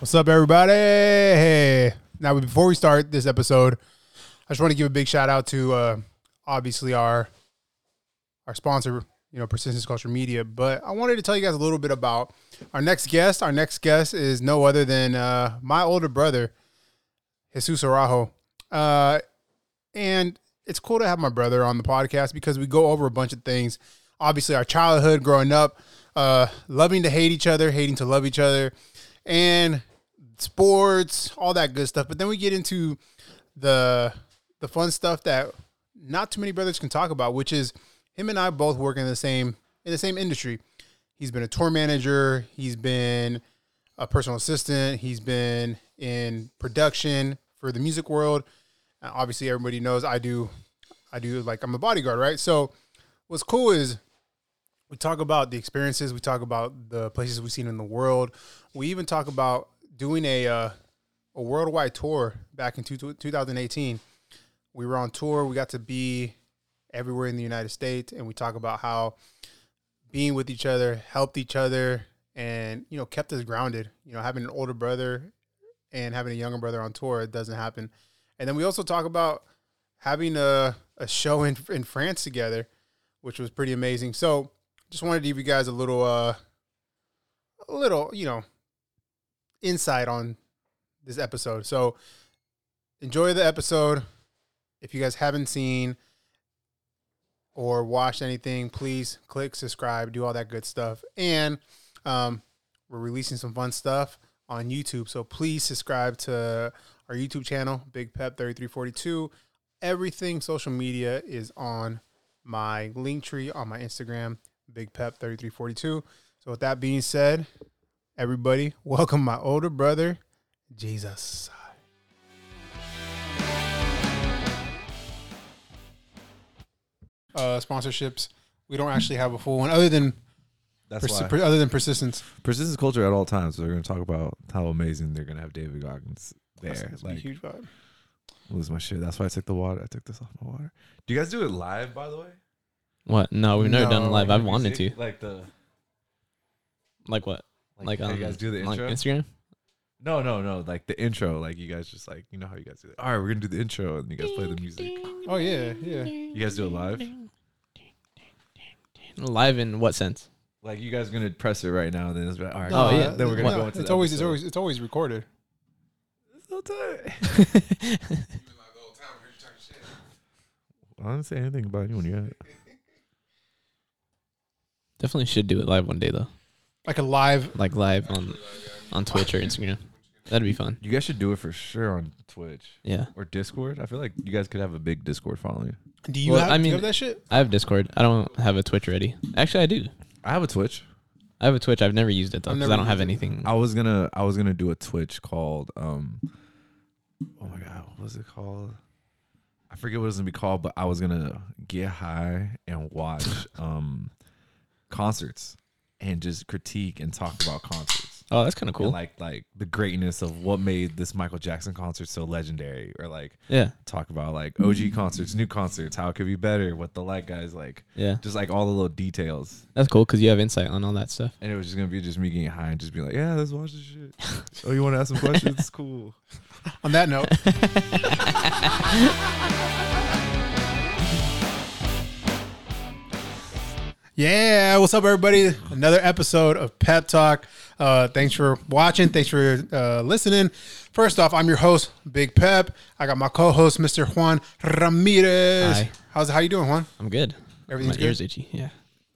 What's up, everybody? Hey. Now, before we start this episode, I just want to give a big shout out to uh, obviously our our sponsor, you know, Persistence Culture Media. But I wanted to tell you guys a little bit about our next guest. Our next guest is no other than uh, my older brother, Jesus Araujo. Uh, and it's cool to have my brother on the podcast because we go over a bunch of things. Obviously, our childhood growing up, uh, loving to hate each other, hating to love each other, and sports, all that good stuff. But then we get into the the fun stuff that not too many brothers can talk about, which is him and I both work in the same in the same industry. He's been a tour manager, he's been a personal assistant, he's been in production for the music world. Obviously, everybody knows I do. I do like I'm a bodyguard, right? So, what's cool is we talk about the experiences, we talk about the places we've seen in the world. We even talk about doing a uh, a worldwide tour back in two, 2018. We were on tour. We got to be everywhere in the United States, and we talk about how being with each other helped each other, and you know kept us grounded. You know, having an older brother and having a younger brother on tour it doesn't happen. And then we also talk about having a a show in in France together, which was pretty amazing. So just wanted to give you guys a little uh a little, you know, insight on this episode. So enjoy the episode. If you guys haven't seen or watched anything, please click subscribe, do all that good stuff. And um, we're releasing some fun stuff on YouTube. So please subscribe to our YouTube channel, Big Pep 3342. Everything social media is on my link tree on my Instagram, Big Pep 3342. So with that being said, everybody, welcome my older brother, Jesus. Uh, sponsorships. We don't actually have a full one, other than That's persi- why per- other than persistence. persistence culture at all times. So they're going to talk about how amazing they're going to have David Goggins That's, there. that's a big, Like, huge vibe. lose my shit. That's why I took the water. I took this off my water. Do you guys do it live, by the way? What? No, we've never done it live. Like I've wanted to. Like the Like what? Like, how um, you guys do the like intro? Instagram? no, no, no. Like the intro. Like you guys just like you know how you guys do it. All right, we're gonna do the intro, and you guys play the music. Oh yeah, yeah. You guys do it live. Live in what sense? Like you guys are gonna press it right now, and then it's like, all right. Oh, yeah. Then we're gonna No, go into. It's the always it's always it's always recorded. It's so tight. I didn't say anything about anyone yet. Definitely should do it live one day though. Like a live. Like live on on Twitch or Instagram. That'd be fun. You guys should do it for sure on Twitch Yeah. or Discord. I feel like you guys could have a big Discord following. Do you Well, have? I do you mean- have that shit? I have Discord. I don't have a Twitch ready. Actually, I do. I have a Twitch. I have a Twitch. I've never used it though I've because never I don't have anything. I was gonna I was gonna do a Twitch called um oh my god, what was it called? I forget what it was gonna be called, but I was gonna get high and watch um concerts and just critique and talk about concerts. Oh, that's kind of And cool. like like the greatness of what made this Michael Jackson concert so legendary, or like Yeah. talk about like OG concerts, new concerts, how it could be better, what the light guys like, Yeah. just like all the little details. That's cool because you have insight on all that stuff. And it was just gonna be just me getting high and just be like, yeah, let's watch this shit. oh, you want to ask some questions? cool. On that note, yeah, what's up, everybody? Another episode of Pep Talk. Uh, thanks for watching. Thanks for uh, listening. First off, I'm your host, Big Pep. I got my co-host, Mr. Juan Ramirez. Hi. How's how you doing, Juan? I'm good. Everything's My good. ear's itchy. Yeah.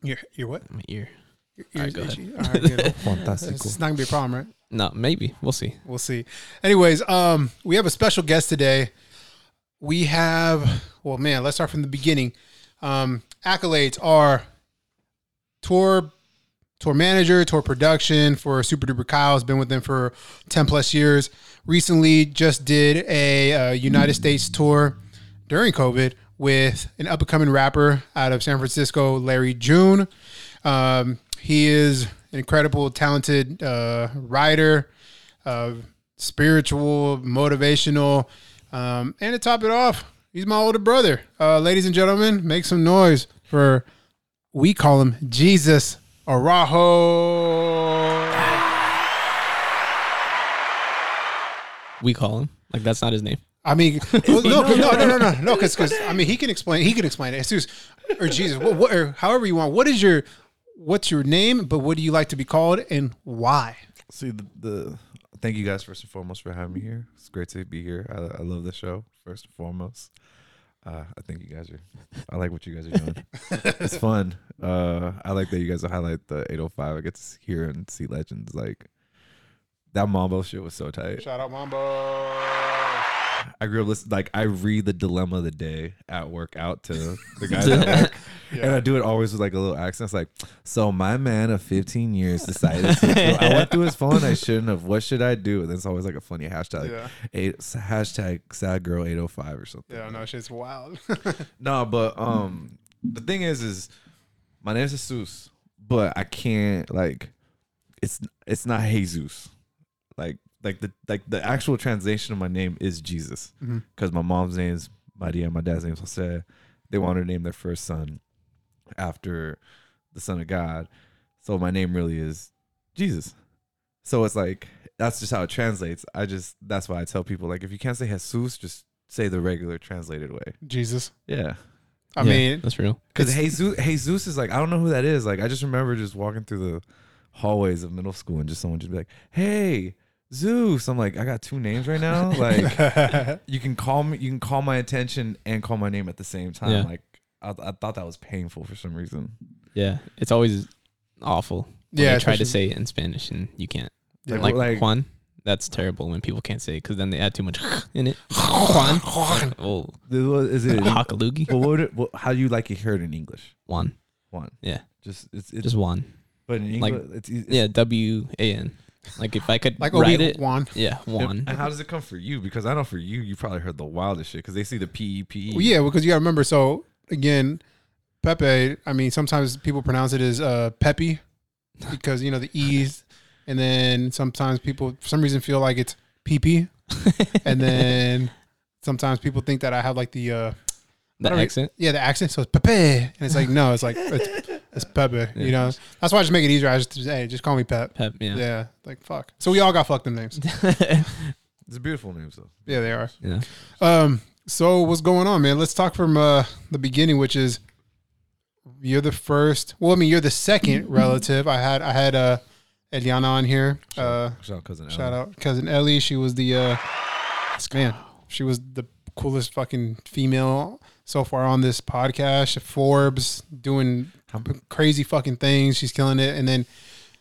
Your your what? My ear. Your All right, ears go ahead. itchy? All right, good. It's not gonna be a problem, right? No, maybe we'll see. We'll see. Anyways, um, we have a special guest today. We have, well, man, let's start from the beginning. Um, accolades are tour, tour manager, tour production for Super Duper Kyle. Has been with them for ten plus years. Recently, just did a uh, United States tour during COVID with an up and coming rapper out of San Francisco, Larry June. Um, he is an incredible, talented uh, writer, uh, spiritual, motivational. Um, and to top it off, he's my older brother. Uh, ladies and gentlemen, make some noise for, we call him Jesus Araujo. we call him. Like that's not his name. I mean, well, no, 'cause- no, no, no, no, no, because I mean, he can explain. He can explain it. Jesus or Jesus, what, what, or however you want. What is your what's your name? But what do you like to be called and why? See the, the thank you guys first and foremost for having me here. It's great to be here. I, I love the show first and foremost. Uh, I think you guys are. I like what you guys are doing. it's fun. Uh, I like that you guys highlight the 805. I get to hear and see legends like that. Mambo shit was so tight. Shout out Mambo. I grew up listening. Like I read the dilemma of the day at work out to the guys at work, and I do it always with like a little accent. It's like, so my man of 15 years decided to. I went through his phone. I shouldn't have. What should I do? And then it's always like a funny hashtag. Yeah, Eight, hashtag sad girl 805 or something. yeah, no, shit's wild. No, but um, the thing is, is my name's Jesus, but I can't like, it's it's not Jesus, like like the like the actual translation of my name is Jesus, because my mom's name is Maria, my dad's name is Jose. They wanted to name their first son after the Son of God, so my name really is Jesus. So it's like that's just how it translates. I just that's why I tell people like if you can't say Jesus, just say the regular translated way. Jesus. Yeah. I Yeah, mean, that's real. Because Jesus, Jesus is like, I don't know who that is. Like, I just remember just walking through the hallways of middle school and just someone just be like, "Hey, Zeus." I'm like, I got two names right now. Like, you can call me, you can call my attention and call my name at the same time. Yeah. Like, I, I thought that was painful for some reason. Yeah, it's always awful. When yeah, you try to especially- say it in Spanish and you can't. Yeah. Like, like- Juan, that's terrible when people can't say it because then they add too much in it. Juan, Like, oh, Is it? well, Hakalugi, what would it, what, how do you like it heard in English? Juan. One. Yeah. Just it's, it's Just Juan. but in like- English, it's, it's Yeah, W A N. Like if I could like oh, write Obi it, Wan. yeah, Juan. And how does it come for you? Because I know for you, you probably heard the wildest shit because they see the P E P E. Well, yeah, because you got to remember. So again, Pepe. I mean, sometimes people pronounce it as uh, Peppy because you know the e's, and then sometimes people for some reason feel like it's PP, and then sometimes people think that I have like the uh, the don't know. accent. yeah the accent. So it's Pepe, and it's like no, it's like it's, it's Pepe. Yeah. You know, that's why I just make it easier. I just hey, just call me Pep. Pep, Yeah. yeah. like fuck. So we all got fucked them names. It's a beautiful name, though. Yeah, they are. Yeah. Um. So what's going on, man? Let's talk from uh, the beginning, which is you're the first. Well, I mean, you're the second relative. I had I had uh, Eliana on here. Uh, Shout out cousin. Ellie. Shout Ellen. out cousin Ellie. She was the uh, man. She was the coolest fucking female so far on this podcast. Forbes doing crazy fucking things. She's killing it. And then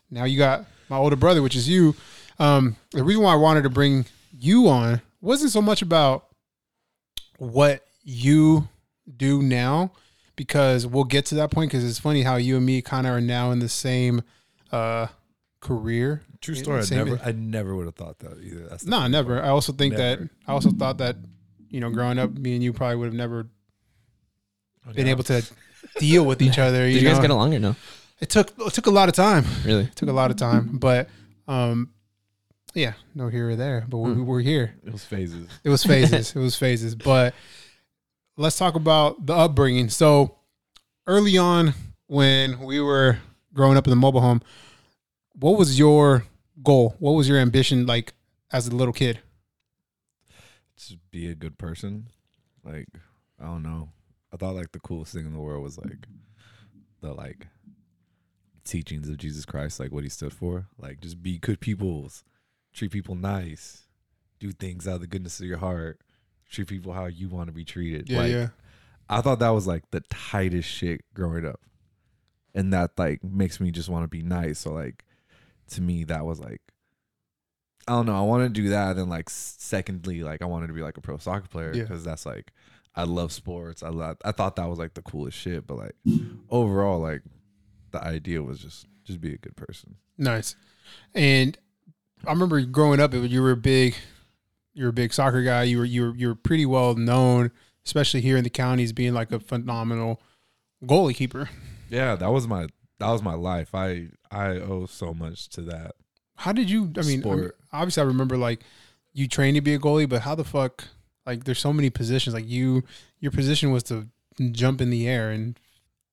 now you got my older brother, which is you. Um, the reason why I wanted to bring you on wasn't so much about what you do now, because we'll get to that point. Because it's funny how you and me kind of are now in the same uh, career. True story. I never, I never would have thought that either. That's No, funny never. part. I also think that I also thought that you know, growing up, me and you probably would have never Oh, been yeah. able to deal with each other. Did You, you guys know? get along or no? it took it took a lot of time. Really? It took a lot of time, but um, yeah, no here or there. But we, Hmm. we're here. It was phases. It was phases. it was phases. But let's talk about the upbringing. So early on, when we were growing up in the mobile home, what was your goal? What was your ambition like as a little kid? Just be a good person. Like I don't know. I thought like the coolest thing in the world was like the like teachings of Jesus Christ, like what he stood for. Like just be good peoples, treat people nice, do things out of the goodness of your heart, treat people how you want to be treated. Yeah, like, yeah. I thought that was like the tightest shit growing up. And that like makes me just want to be nice. So like to me that was like I don't know, I want to do that and like secondly like I wanted to be like a pro soccer player Yeah. because that's like I love sports. I love, I thought that was like the coolest shit, but like overall like the idea was just just be a good person. Nice. And I remember growing up, it, you were a big, you were a big soccer guy. You were you were you were pretty well known, especially here in the counties, being like a phenomenal goalie keeper. Yeah, that was my that was my life. I I owe so much to that. How did you? I mean, I mean, obviously, I remember like you trained to be a goalie, but how the fuck? Like, there's so many positions. Like you, your position was to jump in the air, and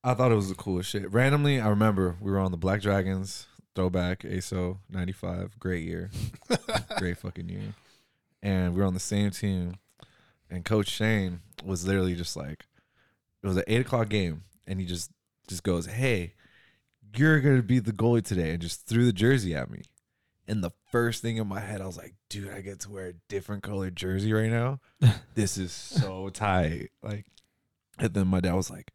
I thought it was the coolest shit. Randomly, I remember we were on the Black Dragons throwback ASO 95. Great year. Great fucking year. and we were on the same team. And Coach Shane was literally just like, it was an eight o'clock game, and he just just goes, "Hey, you're gonna be the goalie today," and just threw the jersey at me. And the first thing in my head, I was like, "Dude, I get to wear a different colored jersey right now. this is so tight." Like, and then my dad was like,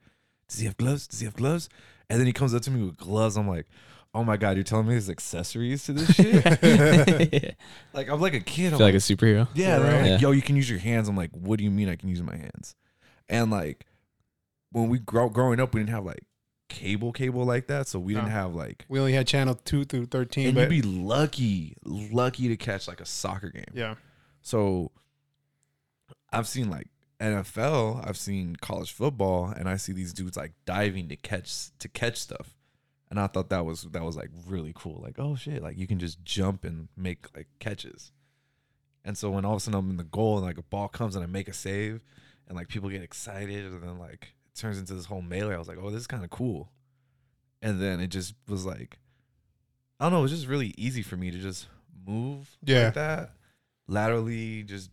"Does he have gloves? Does he have gloves?" And then he comes up to me with gloves. I'm like, "Oh my god, you're telling me there's accessories to this shit?" like I'm like a kid. feel I'm like a superhero. yeah, they're like, Yeah. yo, you can use your hands. I'm like, what do you mean I can use my hands? And like, when we grow growing up, we didn't have like cable, cable like that, so we didn't No. have like. We only had channel two through thirteen, And but you'd be lucky, lucky to catch like a soccer game. yeah, So, I've seen like NFL, I've seen college football, and I see these dudes like diving to catch to catch stuff, and I thought that was that was like really cool. Like, oh shit, like you can just jump and make like catches. And so when all of a sudden I'm in the goal and like a ball comes and I make a save, and like people get excited, and then like it turns into this whole melee. I was like, oh, this is kind of cool. And then it just was like, I don't know, it was just really easy for me to just move Yeah. like that laterally. Just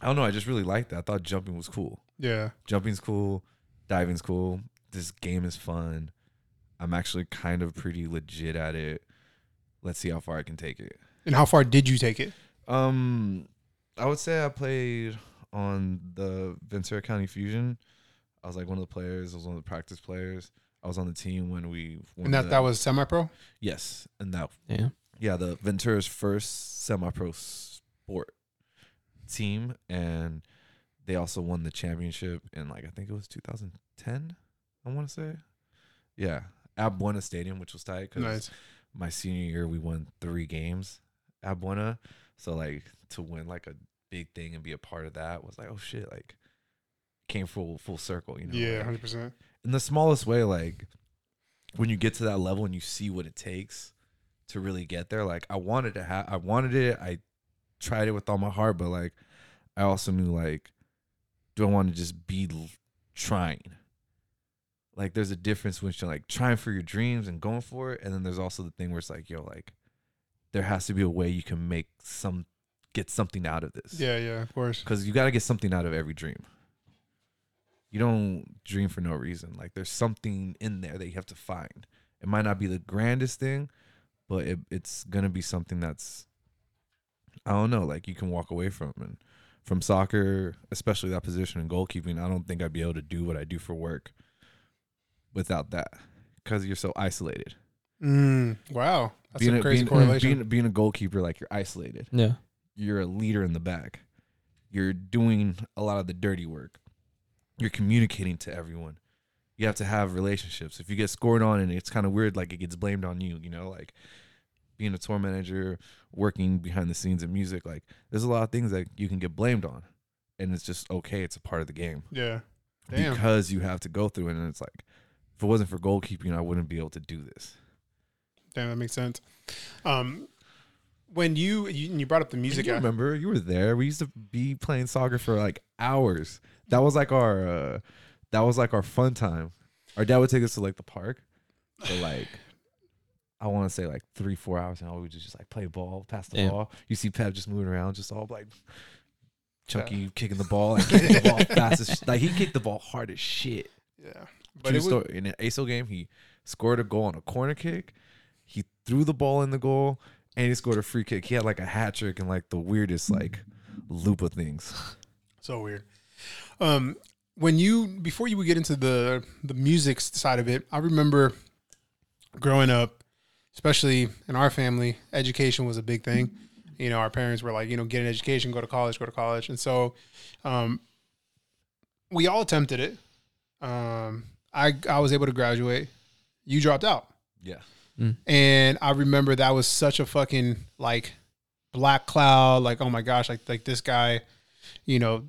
I don't know. I just really liked that. I thought jumping was cool. yeah. Jumping's cool. Diving's cool. This game is fun. I'm actually kind of pretty legit at it. Let's see how far I can take it. And how far did you take it? Um, I would say I played on the Ventura County Fusion. I was like one of the players. I was one of the practice players. I was on the team when we won And that the- that was semi-pro. yes, and that Yeah. yeah the Ventura's first semi-pro sport team, and they also won the championship in like I think it was 2010. I want to say, yeah, at Buena Stadium, which was tight because Nice. my senior year we won three games at Buena. So like to win like a big thing and be a part of that was like oh shit like came full full circle you know Yeah, like, hundred percent. in the smallest way like when you get to that level and you see what it takes to really get there like I wanted to have I wanted it I tried it with all my heart but like I also knew like do I want to just be l- trying like there's a difference when you're like trying for your dreams and going for it and then there's also the thing where it's like yo like there has to be a way you can make some get something out of this. Yeah, yeah, of course. because you got to get something out of every dream. You don't dream for no reason. Like there's something in there that you have to find. It might not be the grandest thing but it, it's gonna be something that's i don't know like you can walk away from. And from soccer especially that position in goalkeeping i don't think i'd be able to do what i do for work without that because you're so isolated Mm, wow, that's being a crazy being, correlation. being, being a goalkeeper like you're isolated Yeah. you're a leader in the back. You're doing a lot of the dirty work. You're communicating to everyone. You have to have relationships. If you get scored on and it's kind of weird, like it gets blamed on you, you know, like being a tour manager, working behind the scenes in music, like there's a lot of things that you can get blamed on. And it's just okay. It's a part of the game yeah, damn. because you have to go through it. And it's like, if it wasn't for goalkeeping, I wouldn't be able to do this. Damn, that makes sense. Um, when you you, you brought up the music, you remember you were there. We used to be playing soccer for like hours. That was like our uh that was like our fun time. Our dad would take us to like the park for like I want to say like three, four hours, and all we would just like play ball, pass the Damn. ball. You see Pep just moving around, just all like chunky kicking the ball, like kicking the ball fast as sh- like he kicked the ball hard as shit. yeah, But was, story. in an ASO game, he scored a goal on a corner kick. He threw the ball in the goal, and he scored a free kick. He had like a hat trick and like the weirdest like loop of things. so weird. Um, when you before you would get into the the music side of it, I remember growing up, especially in our family, education was a big thing. You know, our parents were like, you know, get an education, go to college, go to college, and so um, we all attempted it. Um, I I was able to graduate. You dropped out. Yeah, mm. And I remember that was such a fucking like black cloud. Like, oh my gosh, like like this guy, you know,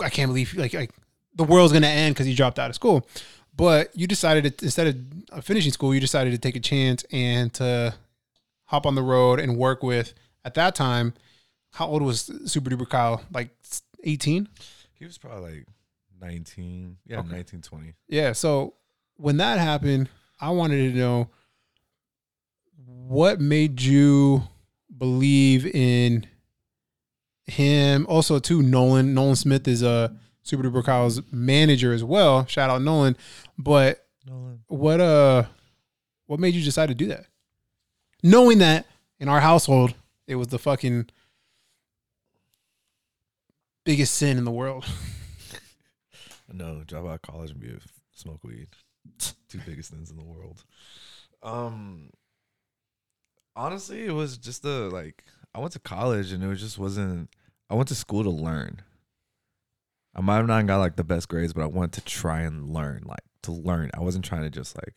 I can't believe like like the world's gonna end because he dropped out of school. But you decided to, instead of finishing school, you decided to take a chance and to hop on the road and work with. At that time, how old was Super Duper Kyle? Like eighteen. he was probably like nineteen. Yeah, Okay. nineteen, twenty. Yeah. So when that happened, I wanted to know what made you believe in him. Also, too, Nolan. Nolan Smith is a Super Duper Kyle's manager as well. Shout out Nolan. But Nolan. what uh what made you decide to do that? Knowing that in our household it was the fucking biggest sin in the world. No, drop out of college and be a, smoke weed. Two biggest things in the world. Um, honestly, it was just the like I went to college and it was just wasn't. I went to school to learn. I might have not got like the best grades, but I wanted to try and learn, like to learn. I wasn't trying to just like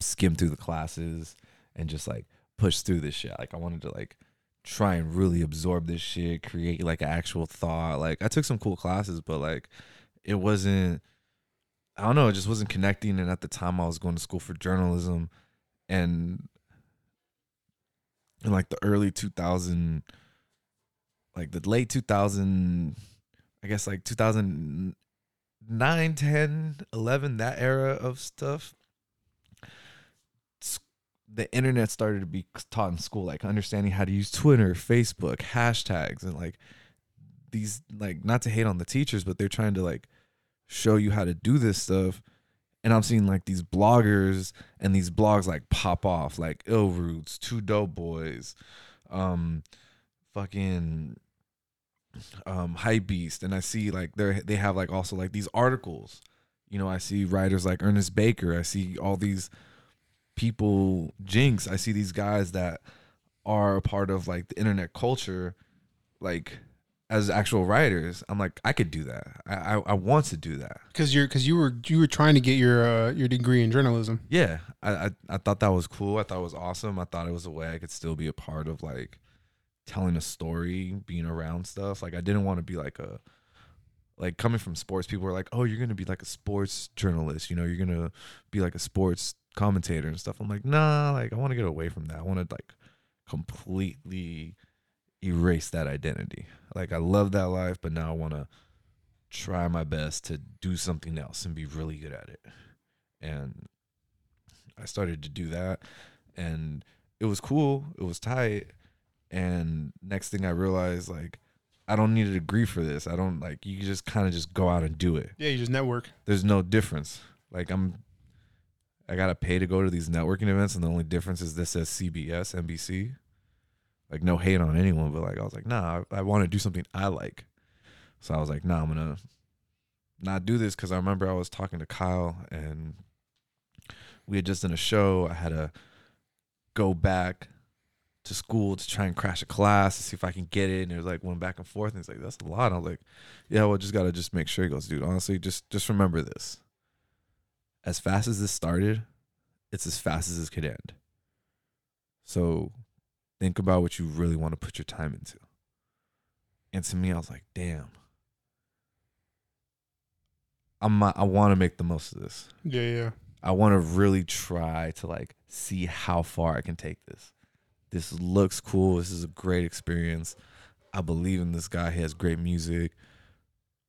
skim through the classes and just like push through this shit. Like I wanted to like try and really absorb this shit, create like an actual thought. Like I took some cool classes, but like it wasn't I don't know, it just wasn't connecting and at the time I was going to school for journalism and in like the early 2000 like the late 2000 I guess like 2009, 10, 11 that era of stuff the internet started to be taught in school like understanding how to use Twitter, Facebook, hashtags and like these like not to hate on the teachers but they're trying to like show you how to do this stuff. And I'm seeing like these bloggers and these blogs like pop off like illRoots, two dope boys, um fucking um Hypebeast. And I see like they they have like also like these articles. You know, I see writers like Ernest Baker, I see all these people jinx, I see these guys that are a part of like the internet culture like as actual writers. I'm like I could do that. I I, I want to do that. Because you're because you were you were trying to get your uh, your degree in journalism. yeah I, I i thought that was cool i thought it was awesome i thought it was a way i could still be a part of like telling a story being around stuff like i didn't want to be like a like coming from sports people were like oh you're gonna be like a sports journalist you know you're gonna be like a sports commentator and stuff i'm like nah like i want to get away from that i want to like completely erase that identity like i love that life but now i want to try my best to do something else and be really good at it and I started to do that and it was cool. It was tight. And next thing I realized like I don't need a degree for this. I don't like you just kind of just go out and do it. Yeah, you just network. There's no difference. Like I'm I got to pay to go to these networking events and the only difference is this says CBS, NBC. Like no hate on anyone, but like I was like, "Nah, I, I want to do something I like." So I was like, "Nah, I'm to not do this cuz I remember I was talking to Kyle and we had just done a show. I had to go back to school to try and crash a class to see if I can get it. And it was like went back and forth. And it's like, that's a lot. And I was like, yeah, well, just gotta just make sure. He goes, dude, honestly, just just remember this. As fast as this started, it's as fast as this could end. So think about what you really want to put your time into. And to me, I was like, damn. I'm I want to make the most of this. Yeah, yeah. I want to really try to like see how far I can take this. This looks cool. This is a great experience. I believe in this guy. He has great music.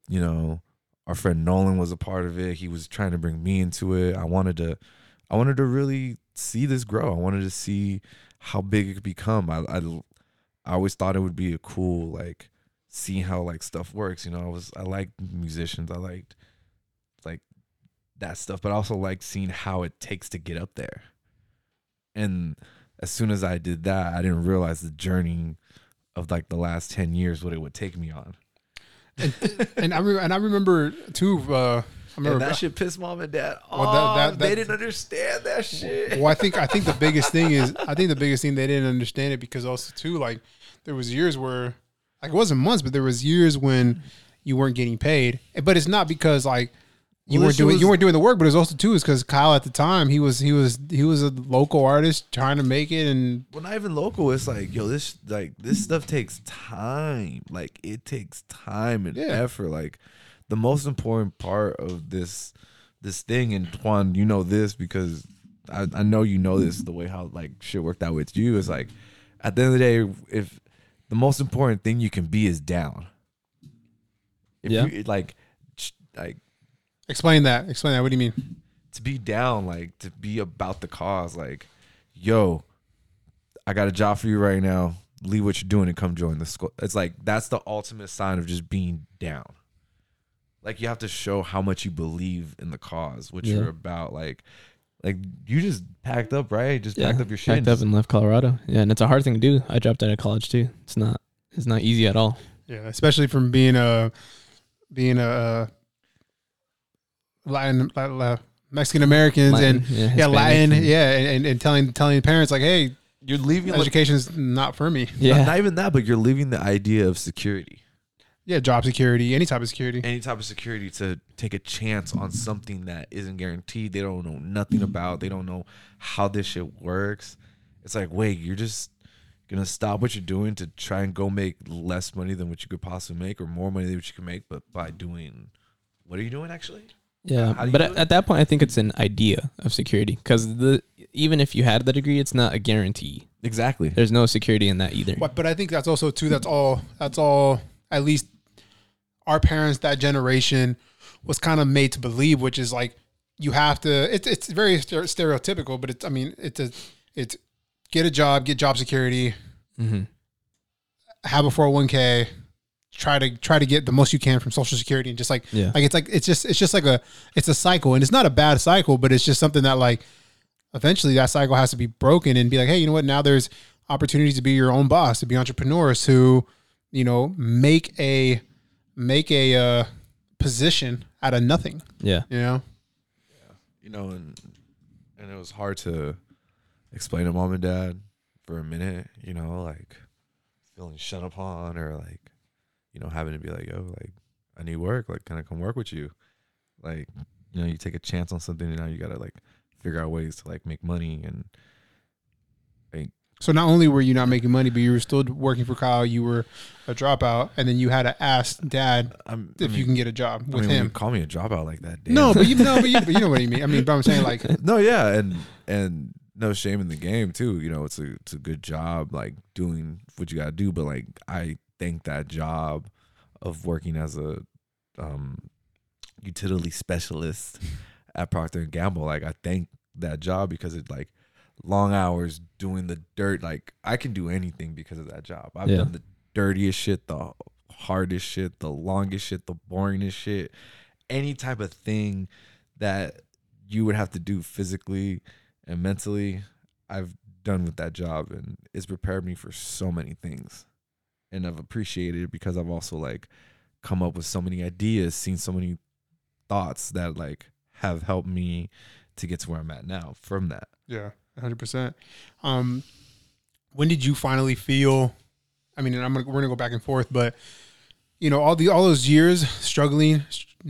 You know, our friend Nolan was a part of it. He was trying to bring me into it. I wanted to I wanted to really see this grow. I wanted to see how big it could become. I I, I always thought it would be a cool like seeing how like stuff works. You know, I was I liked musicians. I liked like that stuff, but I also like seeing how it takes to get up there. And as soon as I did that, I didn't realize the journey of like the last 10 years, what it would take me on. And I re- and I remember too. Uh, remember And that shit pissed mom and dad off. Well, that- that- they didn't understand that shit. well, I think I think the biggest thing is I think the biggest thing they didn't understand it because also too like there was years where like it wasn't months, but there was years when you weren't getting paid. But it's not because like you Well, weren't doing was- you weren't doing the work, but it's also too is because Kyle at the time he was he was he was a local artist trying to make it and well, not even local. It's like, yo, this like this stuff takes time. Like it takes time and Yeah. effort. Like the most important part of this this thing, and Twan, you know this because I, I know you know this the way how like shit worked out with you is like at the end of the day, if the most important thing you can be is down. If Yeah. you like like explain that explain that. What do you mean? to be down, like to be about the cause, like, yo, I got a job for you right now. leave what you're doing and come join the school. It's like that's the ultimate sign of just being down. Like you have to show how much you believe in the cause, which Yeah. you're about. Like, like you just packed up, right? Just Yeah, packed up your shit. packed up and left Colorado. Yeah, and it's a hard thing to do. I dropped out of college too. It's not. It's not easy at all. Yeah, especially from being a being a uh, Latin, Mexican Americans and yeah, yeah, Latin, and- yeah, and, and, and telling telling parents like, hey, you're leaving like, education's not for me. yeah. not, not even that, but you're leaving the idea of security. Yeah, job security, any type of security. any type of security to take a chance on something that isn't guaranteed. They don't know nothing about. They don't know how this shit works. It's like, wait, you're just gonna stop what you're doing to try and go make less money than what you could possibly make, or more money than what you can make, but by doing what are you doing actually? Yeah, How do you but do at, it? at that point, I think it's an idea of security because the even if you had the degree, it's not a guarantee. Exactly. There's no security in that either. But but I think that's also too. That's all. That's all. At least our parents, that generation, was kind of made to believe, which is like you have to. It's it's very stereotypical, but it's. I mean, it's a. It's get a job, get job security, Mm-hmm. have a four hundred one k, try to try to get the most you can from Social Security, and just like Yeah. like it's like it's just it's just like a it's a cycle, and it's not a bad cycle, but it's just something that like eventually that cycle has to be broken and be like, hey, you know what? Now there's opportunities to be your own boss, to be entrepreneurs who, you know, make a make a uh, position out of nothing. Yeah. You know, Yeah. you know, and and it was hard to explain to mom and dad for a minute, you know, like feeling shut upon or like, you know, having to be like, yo, like I need work, like can I come work with you? Like, you know, you take a chance on something and now you gotta like figure out ways to like make money and so not only were you not making money, but you were still working for Kyle. You were a dropout, and then you had to ask dad I'm if I you can get a job I with mean, him. call me a dropout like that, damn. No, but you know, but you, but you know what I mean. I mean, but I'm saying like, no, yeah, and and no shame in the game too. You know, it's a it's a good job, like doing what you got to do. But like, I think that job of working as a um utility specialist at Procter and Gamble, like I thank that job because it like long hours doing the dirt. Like I can do anything because of that job. I've Yeah. done the dirtiest shit, the hardest shit, the longest shit, the boringest shit, any type of thing that you would have to do physically and mentally. I've done with that job, and it's prepared me for so many things, and I've appreciated it because I've also like come up with so many ideas, seen so many thoughts that like have helped me to get to where I'm at now from that. yeah, 100. percent Um, when did you finally feel? I mean, and I'm gonna we're gonna go back and forth, but you know, all the all those years struggling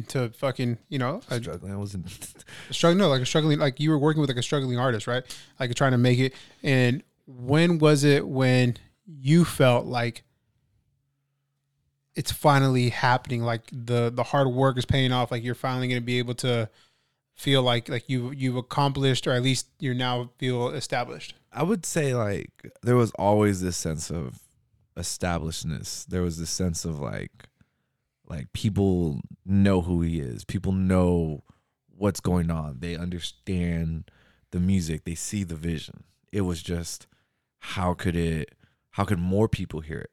to fucking, you know, Struggling, I wasn't. struggling no like a struggling like you were working with like a struggling artist right like trying to make it and when was it when you felt like it's finally happening like the the hard work is paying off like you're finally going to be able to feel like like you you've accomplished or at least you're now feel established I would say like there was always this sense of establishedness. There was this sense of like like people know who he is. People know what's going on. They understand the music. They see the vision. It was just how could it how could more people hear it?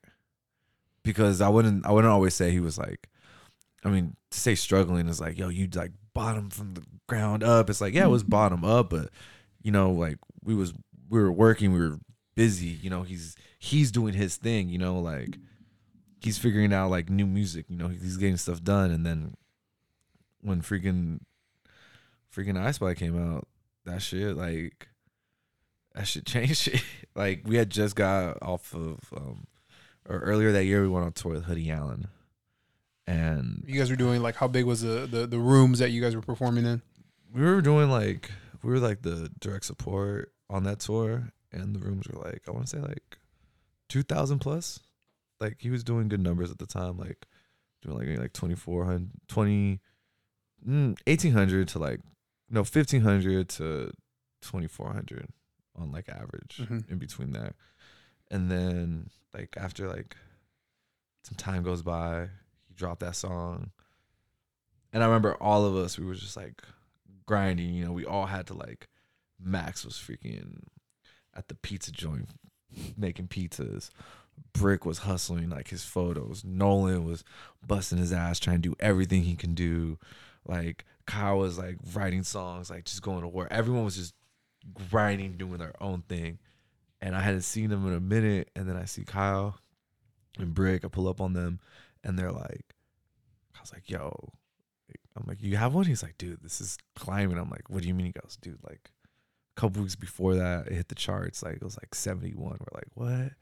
Because I wouldn't I wouldn't always say he was like I mean, to say struggling is like, yo, you like bottom from the ground up. It's like, yeah, it was bottom up, but you know, like we was we were working, we were busy, you know, he's he's doing his thing, you know, like he's figuring out like new music, you know, he's getting stuff done and then when freaking freaking iSpy came out, that shit like that shit changed shit. like we had just got off of um or earlier that year we went on tour with Hoodie Allen. And you guys were doing like how big was the the, the rooms that you guys were performing in? We were doing like we were like the direct support on that tour and the rooms were like i want to say like 2000 plus. Like he was doing good numbers at the time like doing like like 2400 20 mm, 1800 to like no 1500 to 2400 on like average Mhm. in between that and then like after like some time goes by dropped that song and i remember all of us we were just like grinding. You know, we all had to like. Max was freaking at the pizza joint making pizzas. Brick was hustling like his photos. Nolan was busting his ass trying to do everything he can do. Like Kyle was like writing songs, like just going to work. Everyone was just grinding, doing their own thing. And I hadn't seen them in a minute. And then I see Kyle and Brick. I pull up on them and they're like, I was like, yo, I'm like, you have one? He's like, dude, this is climbing. I'm like, what do you mean? He goes, dude, like a couple weeks before that, it hit the charts. Like it was like 71. We're like, what?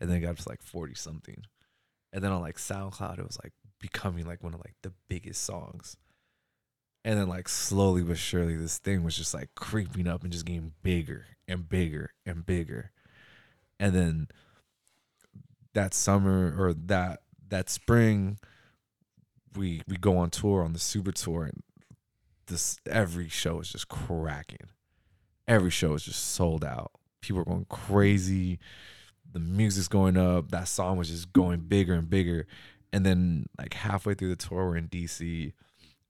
And then it got to like 40 something. And then on like SoundCloud, it was like becoming like one of like the biggest songs. And then like slowly but surely, this thing was just like creeping up and just getting bigger and bigger and bigger. And then that summer or that that spring, we we go on tour on the super tour and this every show is just cracking. Every show is just sold out. People are going crazy. The music's going up. That song was just going bigger and bigger. And then like halfway through the tour, we're in DC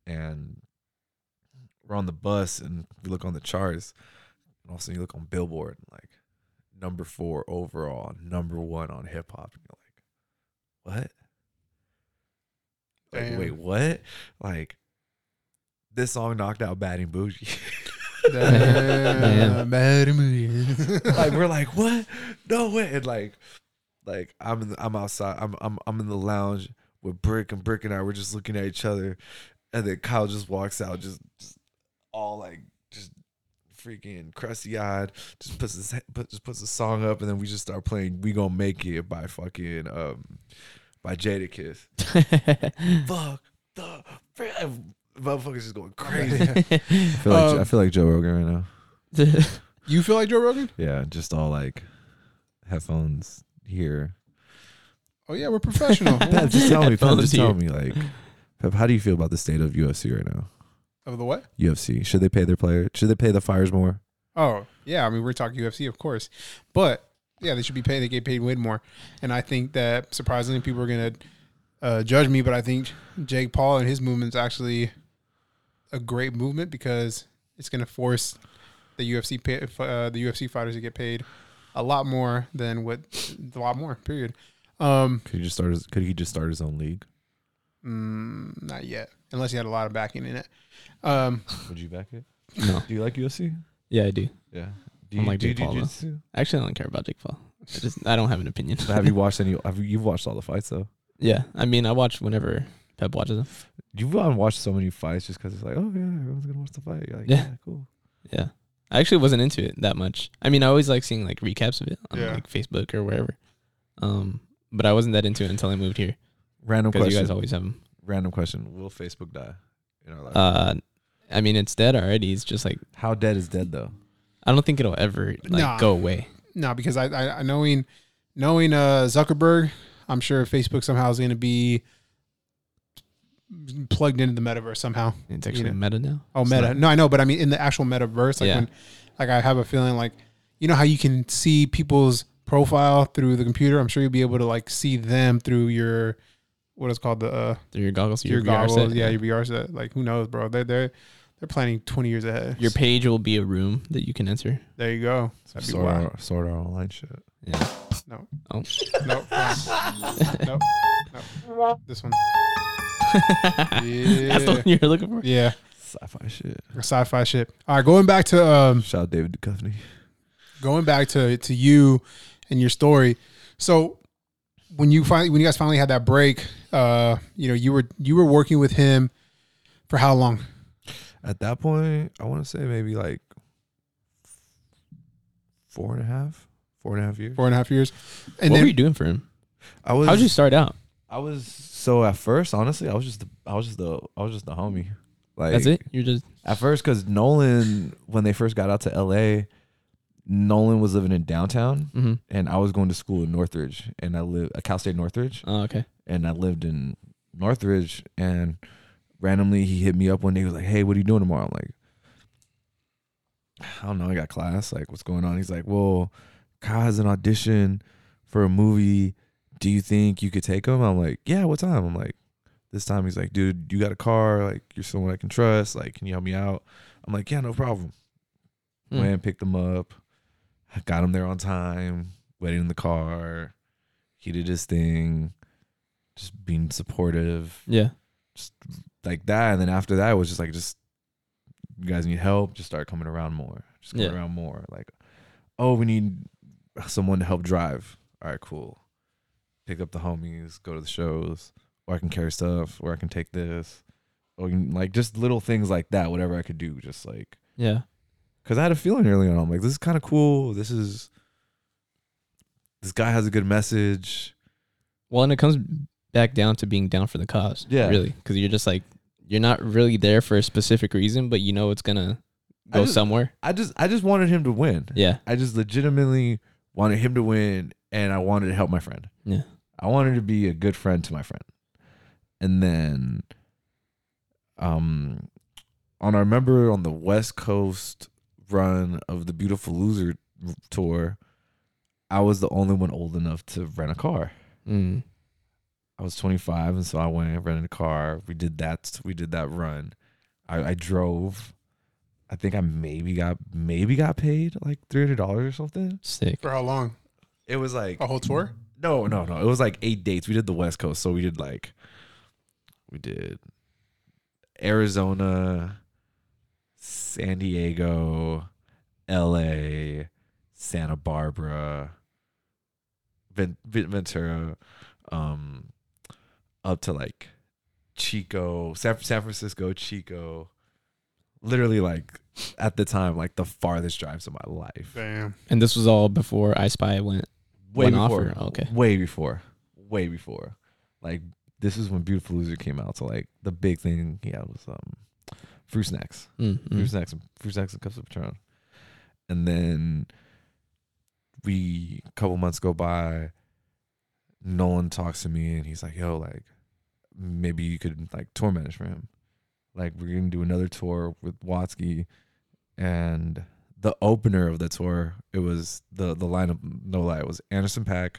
and we're on the bus and we look on the charts. And all of a sudden you look on Billboard, like number four overall, number one on hip hop. And you're like, what? Like, wait, what? Like, this song knocked out Bad and Boujee. Damn. Bad mood. like, we're like, what? No way. And like, like I'm in the, I'm outside. I'm I'm I'm in the lounge with Brick and Brick and I. We're just looking at each other, and then Kyle just walks out, just, just all like just freaking crusty eyed. Just puts his put, just puts a song up, and then we just start playing "We Gonna Make It" by fucking um by Jadakiss. Fuck the motherfuckers is going crazy. I feel like Um, I feel like Joe Rogan right now. you feel like Joe Rogan? Yeah, just all like headphones here. Oh yeah, we're professional. Pep, just tell me. Pep, Headphones just tell me. Like, Pep, how do you feel about the state of UFC right now? of the what? UFC should they pay their players? Should they pay the fires more? Oh yeah, I mean we're talking UFC, of course, but yeah, they should be paid. They get paid way more, and I think that surprisingly, people are gonna uh, judge me, but I think Jake Paul and his movement is actually a great movement because it's gonna force the UFC pay, uh, the UFC fighters to get paid a lot more than what a lot more. Period. Um, Could he just start? His, could he just start his own league? mm, not yet, unless he had a lot of backing in it. Um, Would you back it? no. Do you like UFC? Yeah, I do. Yeah. Do I'm like do Jake Paul, though. jiu-jitsu? Actually, I don't care about Jake Paul. I just I don't have an opinion. But have you watched any? Have you, you've watched all the fights though? yeah, I mean, I watch whenever Pep watches them. You've gone watched so many fights just because it's like, oh yeah, everyone's gonna watch the fight. You're like, Yeah. yeah, cool. Yeah, I actually wasn't into it that much. I mean, I always like seeing like recaps of it on Yeah. like Facebook or wherever. Um, but I wasn't that into it until I moved here Random because you question. guys always have them. Random question. Will Facebook die in our life? Uh, I mean, it's dead already. It's just like How dead is dead though? I don't think it'll ever like Nah. go away. no, because I, I, knowing knowing uh, Zuckerberg, I'm sure Facebook somehow is gonna be plugged into the metaverse somehow. It's actually know. meta now. Oh, meta. not- No, I know, but I mean in the actual metaverse, like Yeah. when, like I have a feeling like, you know how you can see people's profile through the computer. I'm sure you'll be able to like see them through your, what is called the uh, Through your goggles, your, your, goggles. set. Yeah, your VR set. Like who knows, bro? They're they're they're planning 20 years ahead. Your page will be a room that you can enter. there you go. That'd be Sort wild. of, sort of online shit. Yeah. No. Oh. Nope. nope. Nope. This one. That's the one you're looking for. Yeah. Sci-fi shit. Sci-fi shit. All right, going back to um, Shout out David Duchovny. going back to to you and your story. So when you finally when you guys finally had that break, uh, you know, you were you were working with him for how long? At that point, I want to say maybe like four and a half, four and a half years. Four and a half years. And what then were you doing for him? I was. How did you start out? I was so at first, honestly, I was just the, I was just the I was just the homie. Like That's it. You're just At first, because Nolan, when they first got out to L.A., Nolan was living in downtown, mm-hmm. and I was going to school in Northridge, and I live at Cal State Northridge, Oh, okay. and I lived in Northridge, and randomly he hit me up one day. He was like, "Hey, what are you doing tomorrow?" I'm like, "I don't know. I got class. Like, what's going on?" He's like, "Well, Kyle has an audition for a movie. Do you think you could take him?" I'm like, "Yeah. What time?" I'm like, "This time." He's like, "Dude, you got a car? Like, you're someone I can trust. Like, can you help me out?" I'm like, "Yeah, no problem." Hmm. Went, picked him up, got him there on time, waiting in the car. He did his thing, just being supportive, Yeah. just like that. And then after that, it was just like, just you guys need help. Just start coming around more. Just coming Yeah. around more. Like, oh, we need someone to help drive. All right, cool. Pick up the homies, go to the shows, or I can carry stuff, or I can take this, or can- like just little things like that. Whatever I could do, just like Yeah. because I had a feeling early on. I'm like, this is kind of cool. This is this guy has a good message. Well, and it comes back down to being down for the cause. Yeah. Really. Because you're just like, you're not really there for a specific reason, but you know it's going to I go just- somewhere. I just I just wanted him to win. Yeah. I just legitimately wanted him to win, and I wanted to help my friend. Yeah. I wanted to be a good friend to my friend. And then, um, on I remember on the West Coast run of the Beautiful Loser tour, I was the only one old enough to rent a car. Mm. I was 25, and so I went and rented a car. We did that. We did that run. I, I drove. I think I maybe got maybe got paid like three hundred dollars or something. Sick. For how long? It was like A whole tour? no, no, no. It was like eight dates. We did the West Coast, so we did like we did Arizona, San Diego, L.A., Santa Barbara, Ven- Ven- Ventura, um, up to like Chico, San, San Francisco, Chico. Literally, like at the time, like the farthest drives of my life. Damn. And this was all before iSpy went. way Went off before. or- okay. Way before. Way before. Like this is when Beautiful Loser came out. So like the big thing he had was um fruit snacks. Mm, Fruit snacks and fruit snacks and cups of Patron. And then we a couple months go by, Nolan talks to me and he's like, yo, like maybe you could like tour manage for him. Like we're gonna do another tour with Watsky and the opener of the tour, it was the the lineup no lie, it was Anderson .Paak,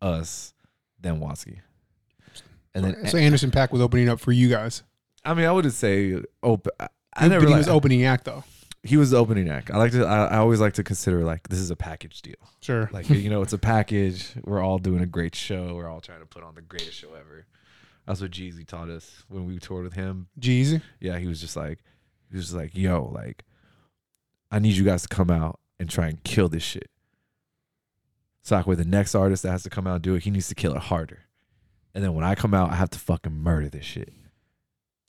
us, then Watsky. And then so Anderson .Paak was opening up for you guys. I mean I would just say open I, I never but he like- was opening act though. He was the opening act. I like to. I, I always like to consider like this is a package deal. Sure. Like you know, it's a package. We're all doing a great show. We're all trying to put on the greatest show ever. That's what Jeezy taught us when we toured with him. Jeezy. Yeah, he was just like, he was just like, yo, like, I need you guys to come out and try and kill this shit. Sockway, the next artist that has to come out and do it, he needs to kill it harder. And then when I come out, I have to fucking murder this shit.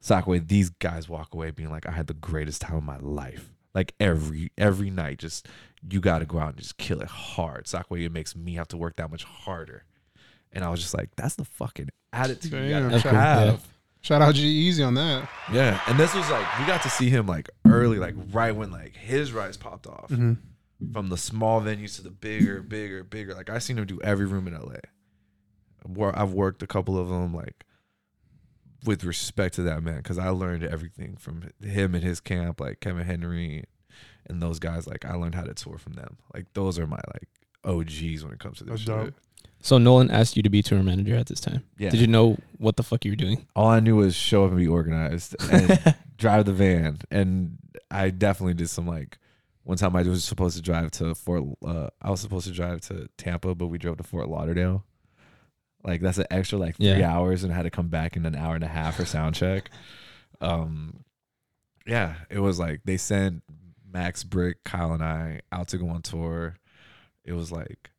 Sockway, these guys walk away being like, I had the greatest time of my life. Like every every night, just you got to go out and just kill it hard. Sockway, it makes me have to work that much harder. And I was just like, that's the fucking attitude you gotta shout- have. Shout out G-Eazy on that. Yeah, and this was like we got to see him like early, like right when like his rise popped off Mm-hmm. from the small venues to the bigger, bigger, bigger. Like I seen him do every room in LA. Where I've worked a couple of them, like with respect to that man, because I learned everything from him and his camp, like Kevin Henry and those guys. Like I learned how to tour from them. Like those are my like OGs when it comes to this That's shit. dope. So Nolan asked you to be tour manager at this time. Yeah. Did you know what the fuck you were doing? All I knew was show up and be organized and drive the van. And I definitely did some like one time I was supposed to drive to Fort uh I was supposed to drive to Tampa, but we drove to Fort Lauderdale. Like that's an extra like three Yeah. hours and I had to come back in an hour and a half for sound check. Um yeah, it was like they sent Max Brick, Kyle and I out to go on tour. It was like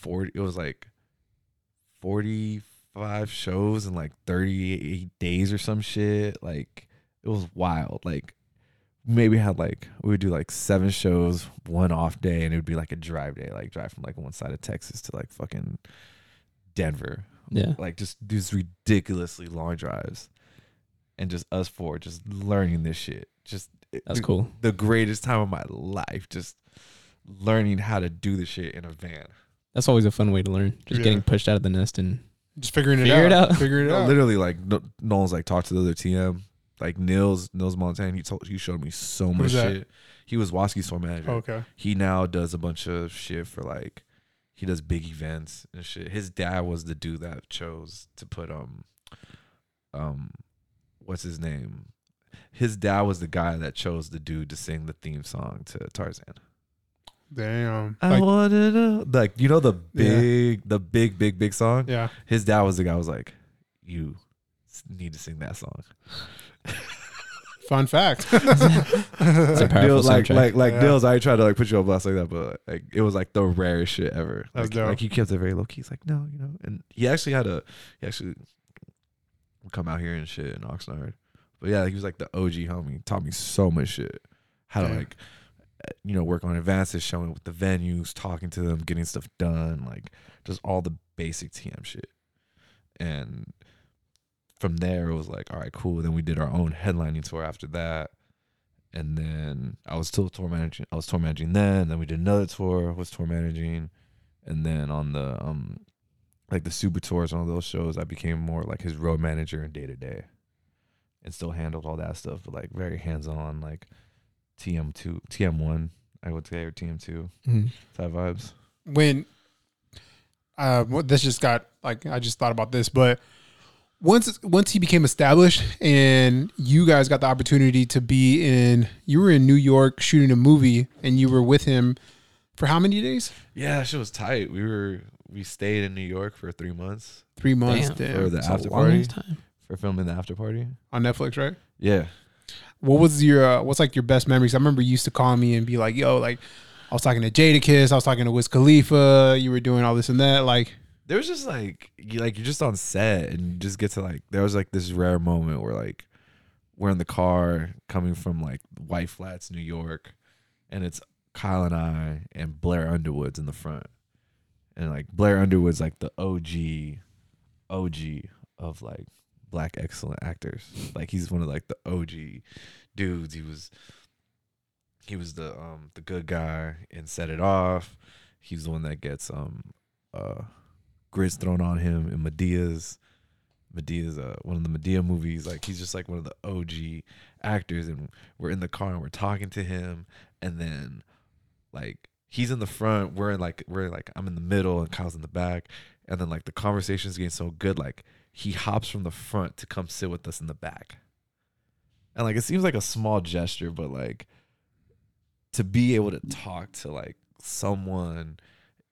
forty it was like forty five shows in like 38 days or some shit. Like it was wild. Like maybe had like we would do like seven shows, one off day, and it would be like a drive day, like drive from like one side of Texas to like fucking Denver. Yeah. Like just these ridiculously long drives. And just us four just learning this shit. Just That's the- cool. The greatest time of my life. Just learning how to do the shit in a van. That's always a fun way to learn. Just Yeah. getting pushed out of the nest and Just figuring it Figure it out. out. Figure it out. literally, like no, Nolan's like talked to the other TM, like Nils Nils Montana. He told he showed me so much that? shit. He was Watsky's store manager. Oh, okay. He now does a bunch of shit for like he does big events and shit. His dad was the dude that chose to put um um what's his name? His dad was the guy that chose the dude to sing the theme song to Tarzan. Damn. I Like, wanna know. Like you know the Yeah. big, the big, big, big song. yeah. His dad was the guy. who Was like, you need to sing that song. Fun fact. It's a powerful Dill's like, soundtrack. like, like Yeah. Dill's. I tried to like put you on blast like that, but like it was like the rarest shit ever. That's like, dope. like he kept it very low key. He's like, no, you know, and he actually had a, he actually would come out here and shit in Oxnard. But yeah, he was like the OG homie. He taught me so much shit. How to Yeah. like, uh, you know, work on advances, showing with the venues, talking to them, getting stuff done, like just all the basic TM shit. And from there, it was like, all right, cool. Then we did our own headlining tour after that. And then I was still tour managing. I was tour managing then. Then we did another tour. Was tour managing, and then on the um, like the super tours on those shows, I became more like his road manager and day to day, and still handled all that stuff. But like very hands on, like TM two, TM one, I would say, or TM two Mhm. type vibes. when uh this just got like I just thought about this, but once once he became established and you guys got the opportunity to be in you were in New York shooting a movie and you were with him for how many days? Yeah, that shit was tight. We were we stayed in New York for three months Three months Damn. damn, for the It's after party for filming the after party. on Netflix, right? Yeah, What was your uh, what's like your best memories? I remember you used to call me and be like, "Yo, like I was talking to Jada Jadakiss, I was talking to Wiz Khalifa, you were doing all this and that." Like, there was just like you like you're just on set and you just get to like there was like this rare moment where like we're in the car coming from like White Flats, New York, and it's Kyle and I and Blair Underwood's in the front. And like Blair Underwood's like the OG OG of like black excellent actors. Like he's one of like the OG dudes. He was he was the um the good guy and Set It Off. He's the one that gets um uh grits thrown on him in Madea's Madea's uh one of the Madea movies. Like he's just like one of the OG actors and we're in the car and we're talking to him and then like he's in the front, we're in like we're like I'm in the middle and Kyle's in the back and then like the conversation's getting so good like he hops from the front to come sit with us in the back. And like it seems like a small gesture but like to be able to talk to like someone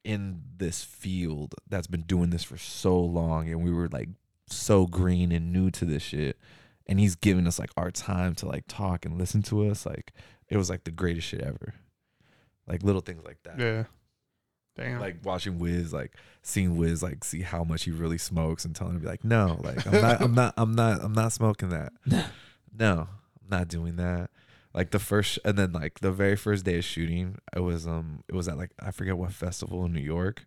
in this field that's been doing this for so long and we were like so green and new to this shit and he's giving us like our time to like talk and listen to us like it was like the greatest shit ever like little things like that yeah, damn, like watching Wiz, like seeing Wiz, like see how much he really smokes, and telling him be like, no, like I'm not, I'm not, I'm not, I'm not smoking that. no, I'm not doing that. Like the first, and then like the very first day of shooting, it was um, it was at like I forget what festival in New York,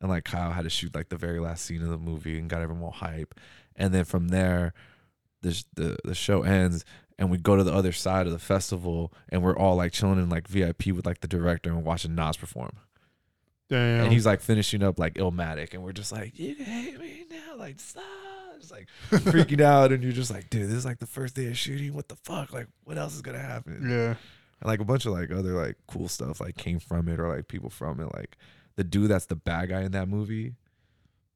and like Kyle had to shoot like the very last scene of the movie and got everyone all hype, and then from there, the the the show ends. And we go to the other side of the festival, and we're all like chilling in like VIP with like the director and watching Nas perform damn. and he's like finishing up like Illmatic, and we're just like, you hate me now, like stop, just like freaking out, and you're just like, dude, this is like the first day of shooting. What the fuck? Like, what else is gonna happen? yeah, And like a bunch of like other like cool stuff like came from it, or like people from it. Like the dude that's the bad guy in that movie,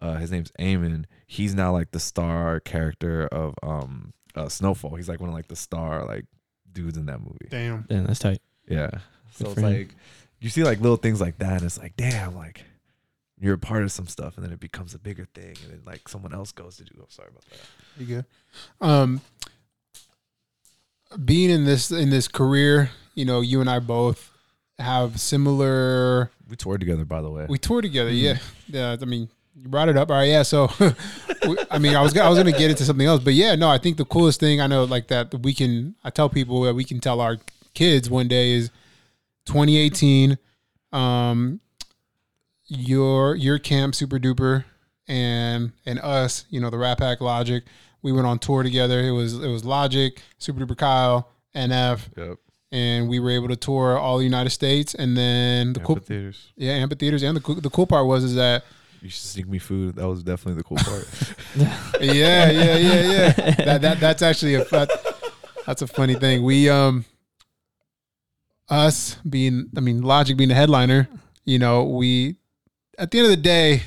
uh, his name's Eamon. He's now like the star character of um uh, Snowfall. He's like one of like the star like dudes in that movie. damn. Damn, that's tight. Yeah. So it's him. like you see like little things like that, and it's like, damn, like you're a part of some stuff, and then it becomes a bigger thing, and then like someone else goes to do. I'm sorry about that. You good? Um, being in this in this career, you know, you and I both have similar. We toured together, by the way. We toured together, yeah. Yeah, I mean, you brought it up, all right? Yeah. So, I mean, I was I was gonna get into something else, but yeah, no, I think the coolest thing I know, like that, we can. I tell people that we can tell our kids one day is 2018. Um, your your camp, Super Duper, and and us, you know, the RattPack Logic. We went on tour together. It was it was Logic, Super Duper Kyle, NF, yep. and we were able to tour all the United States. And then the cool, Amphitheaters. yeah, amphitheaters. And the cool, the cool part was is that You should sneak me food. That was definitely the cool part. yeah, yeah, yeah, yeah. That that that's actually a that, that's a funny thing. We um us being I mean Logic being the headliner, you know, we at the end of the day,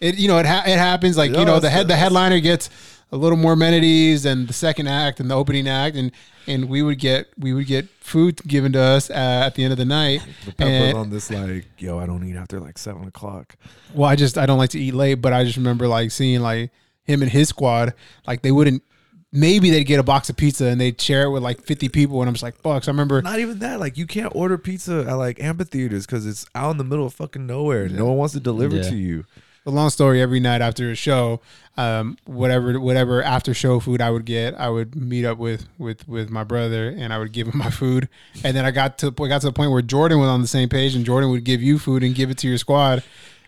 it you know it ha- it happens like you know the head the headliner gets a little more amenities and the second act and the opening act, and and we would get we would get food given to us uh, at the end of the night. The And- on this like, yo, I don't eat after like seven o'clock. Well, I just I don't like to eat late, but I just remember like seeing like him and his squad, like they wouldn't. Maybe they'd get a box of pizza and they'd share it with like fifty people, and I'm just like, fuck. So I remember Not even that. Like you can't order pizza at like amphitheaters because it's out in the middle of fucking nowhere. No one wants to deliver Yeah. to you. the long story. Every night after a show, um, whatever whatever after show food I would get, I would meet up with with with my brother and I would give him my food. And then I got to I got to the point where Jordan was on the same page, and Jordan would give you food and give it to your squad.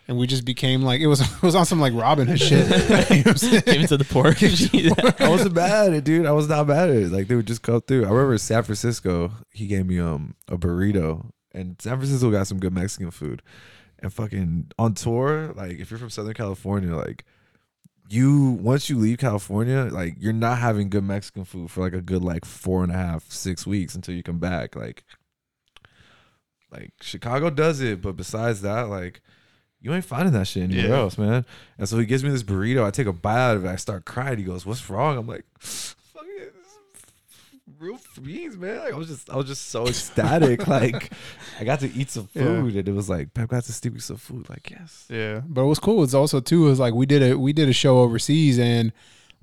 And we just became like it was it was on some like Robin Hood shit. You know what I'm? Give it to the poor. I wasn't bad at it, dude. I was not bad at it. Like they would just go through. I remember San Francisco. He gave me um a burrito, and San Francisco got some good Mexican food. And fucking on tour, like if you're from Southern California, like you once you leave California, like you're not having good Mexican food for like a good like four and a half, six weeks until you come back. Like, like Chicago does it, but besides that, like you ain't finding that shit anywhere Yeah. else, man. And so he gives me this burrito. I take a bite out of it. I start crying. He goes, "What's wrong?" I'm like, "Fucking this is real beans, man." Like I was just, I was just so ecstatic. like I got to eat some Yeah. food, and it was like, "Pep got to steal me some food." Like yes, Yeah, but what was cool was also too was like we did a we did a show overseas and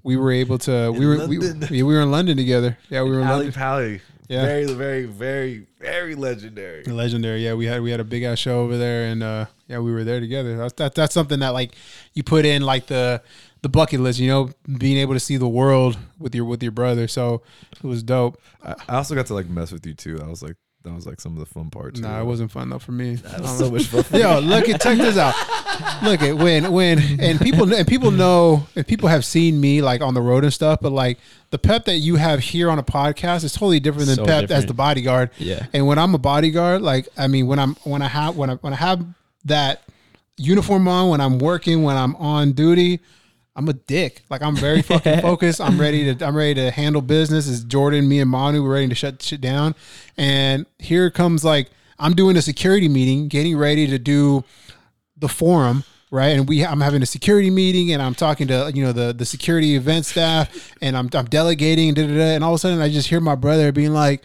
we were able to we In were we, yeah, we were in London together. Yeah, we were in Ally London. Pally, Yeah. very, very, very, very legendary. Legendary. Yeah, we had we had a big ass show over there and uh yeah, we were there together. That's that, that's something that like you put in like the the bucket list, you know, being able to see the world with your with your brother. So it was dope. I, I also got to like mess with you too. That was like that was like some of the fun parts. Nah, it wasn't fun though for me. That was so much fun. Yo, look at check this out. Look at when when and people and people know and people have seen me like on the road and stuff, but like the pep that you have here on a podcast is totally different than So pep as the bodyguard. Yeah. And when I'm a bodyguard, like I mean, when I'm when I have when I when I have that uniform on, when I'm working, when I'm on duty, I'm a dick. Like I'm very fucking focused. I'm ready to I'm ready to handle business. It's Jordan, me and Manu, we're ready to shut shit down. And here comes like I'm doing a security meeting, getting ready to do the forum, right? And we I'm having a security meeting and I'm talking to you know the the security event staff and I'm I'm delegating da, da, da, and all of a sudden I just hear my brother being like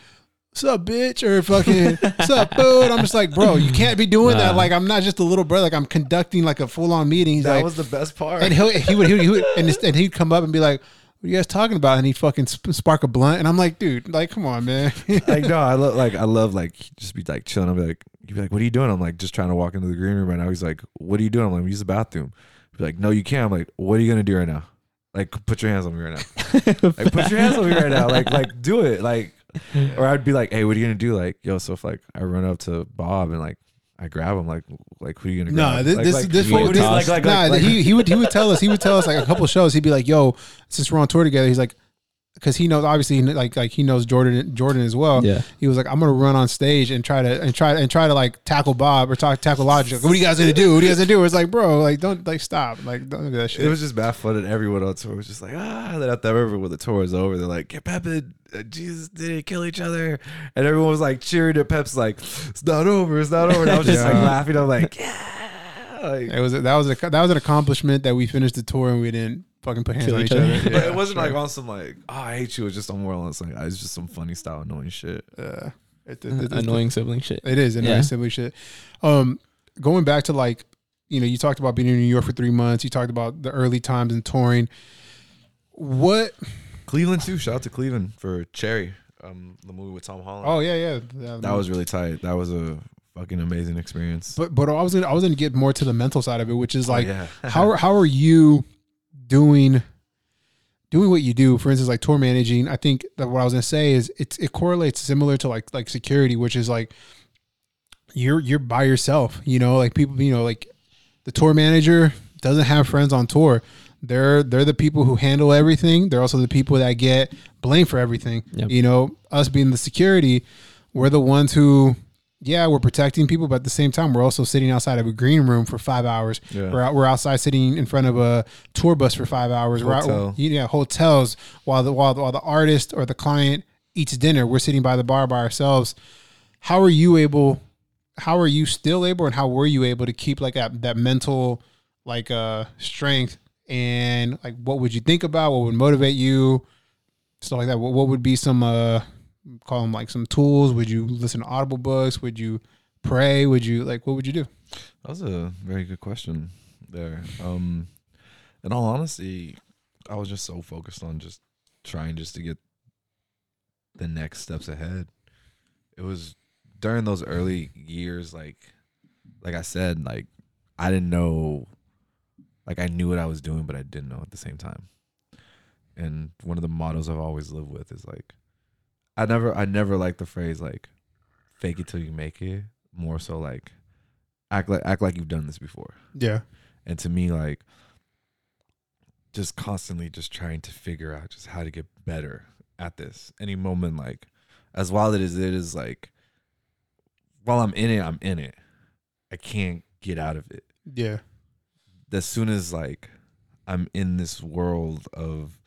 What's up, bitch? Or fucking, what's up, dude? I'm just like, bro, you can't be doing that. Like, I'm not just a little brother. Like, I'm conducting like a full on meeting. He's That like, was the best part. and he'll, he would, he would, he would and, and he'd come up and be like, "What are you guys talking about?" And he'd fucking sp- spark a blunt, and I'm like, "Dude, like, come on, man." like no, I love like I love like just be like chilling. I'll be like, you'd be like, what are you doing? I'm like just trying to walk into the green room right now. He's like, what are you doing? I'm like, use the bathroom. He'd be like, no, you can't. I'm like, what are you gonna do right now? Like, put your hands on me right now. like, put your hands on me right now. Like, like do it. Like, or I'd be like, hey, what are you gonna do? Like, yo, so if like I run up to Bob and like I grab him, like, like who are you gonna No, grab? this like, this like, this you fool- get this- tossed. like, like, nah, like, he he would he would tell us he would tell us like a couple shows. He'd be like, "Yo, since we're on tour together, he's like." Because he knows, obviously, like like he knows Jordan Jordan as well. Yeah. he was like, "I'm gonna run on stage and try to and try and try to like tackle Bob or talk tackle Logic. What are you guys gonna do? What are you guys gonna do?" It's like, bro, like don't like stop, like don't do that shit. It was just bad fun, and everyone on tour was just like, ah. And then at the river when the tour was over, they're like, get Pep uh, Jesus didn't kill each other, and everyone was like cheering. And Pep's like, it's not over, it's not over. And I was just like laughing. I'm like, yeah. Like, It was that was a that was an accomplishment that we finished the tour and we didn't fucking put hands Kill on each each other. other. but it wasn't sure. like on some like, oh, I hate you. It was just on more or less like, it's just some funny style annoying shit. uh, it, it, it, it- Annoying sibling shit. It is annoying Yeah. sibling shit. Um, going back to like, you know, you talked about being in New York for three months. You talked about the early times and touring. What? Cleveland too. Shout out to Cleveland for Cherry, um, the movie with Tom Holland. Oh yeah, yeah. yeah. that was really tight. That was a fucking amazing experience. But but I was gonna I was gonna get more to the mental side of it, which is Oh, like yeah. how are- how are you doing doing what you do? For instance, like tour managing. I think that what I was gonna say is it's it correlates similar to like like security, which is like you're you're by yourself. You know, like people. You know, like the tour manager doesn't have friends on tour. They're they're the people who handle everything. They're also the people that get blamed for everything. Yep. You know, us being the security, we're the ones who, yeah, we're protecting people, but at the same time, we're also sitting outside of a green room for five hours. Yeah. We're out, we're outside sitting in front of a tour bus for five hours. We're out- Hotel. yeah, hotels while the while the, while the artist or the client eats dinner. We're sitting by the bar by ourselves. How are you able? How are you still able, and how were you able to keep like that that mental like uh strength and like what would you think about? What would motivate you? Stuff like that. What, what would be some uh call them like some tools? Would you listen to audible books? Would you pray? Would you like what would you do? That was a very good question there. Um, in all honesty, I was just so focused on just trying just to get the next steps ahead. It was during those early years, like, like I said, like I didn't know, like I knew what I was doing, but I didn't know at the same time. And one of the models I've always lived with is like, I never, I never liked the phrase like, "fake it till you make it." More so like, act like act like you've done this before. Yeah. And to me, like, just constantly just trying to figure out just how to get better at this. Any moment, like, as wild as it is, like, while I'm in it, I'm in it. I can't get out of it. Yeah. As soon as, like, I'm in this world of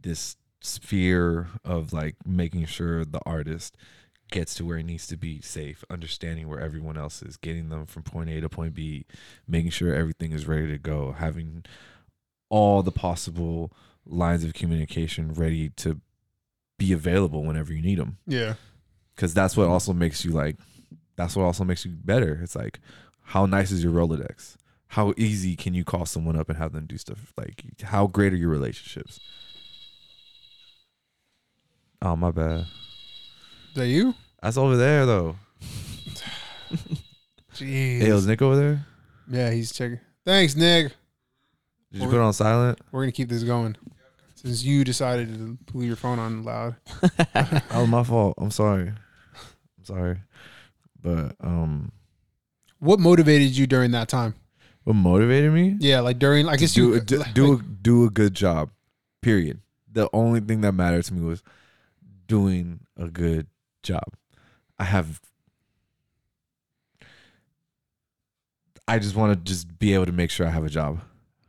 this sphere of, like, making sure the artist gets to where he needs to be safe, understanding where everyone else is, getting them from point A to point B, making sure everything is ready to go, having all the possible lines of communication ready to be available whenever you need them. Yeah. Because that's what also makes you like, that's what also makes you better. It's like, how nice is your Rolodex? How easy can you call someone up and have them do stuff? Like, how great are your relationships? Oh, my bad. Is that you? That's over there, though. Jeez. Hey, was Nick over there? yeah, he's checking. Thanks, Nick. Did you put it on silent? We're gonna keep this going. Since you decided to leave your phone on loud. That was my fault. I'm sorry. I'm sorry. But um What motivated you during that time? what motivated me? Yeah, like during I guess do you do, like- do, a, do a good job. Period. The only thing that mattered to me was doing a good job. I have I just want to just be able to make sure I have a job.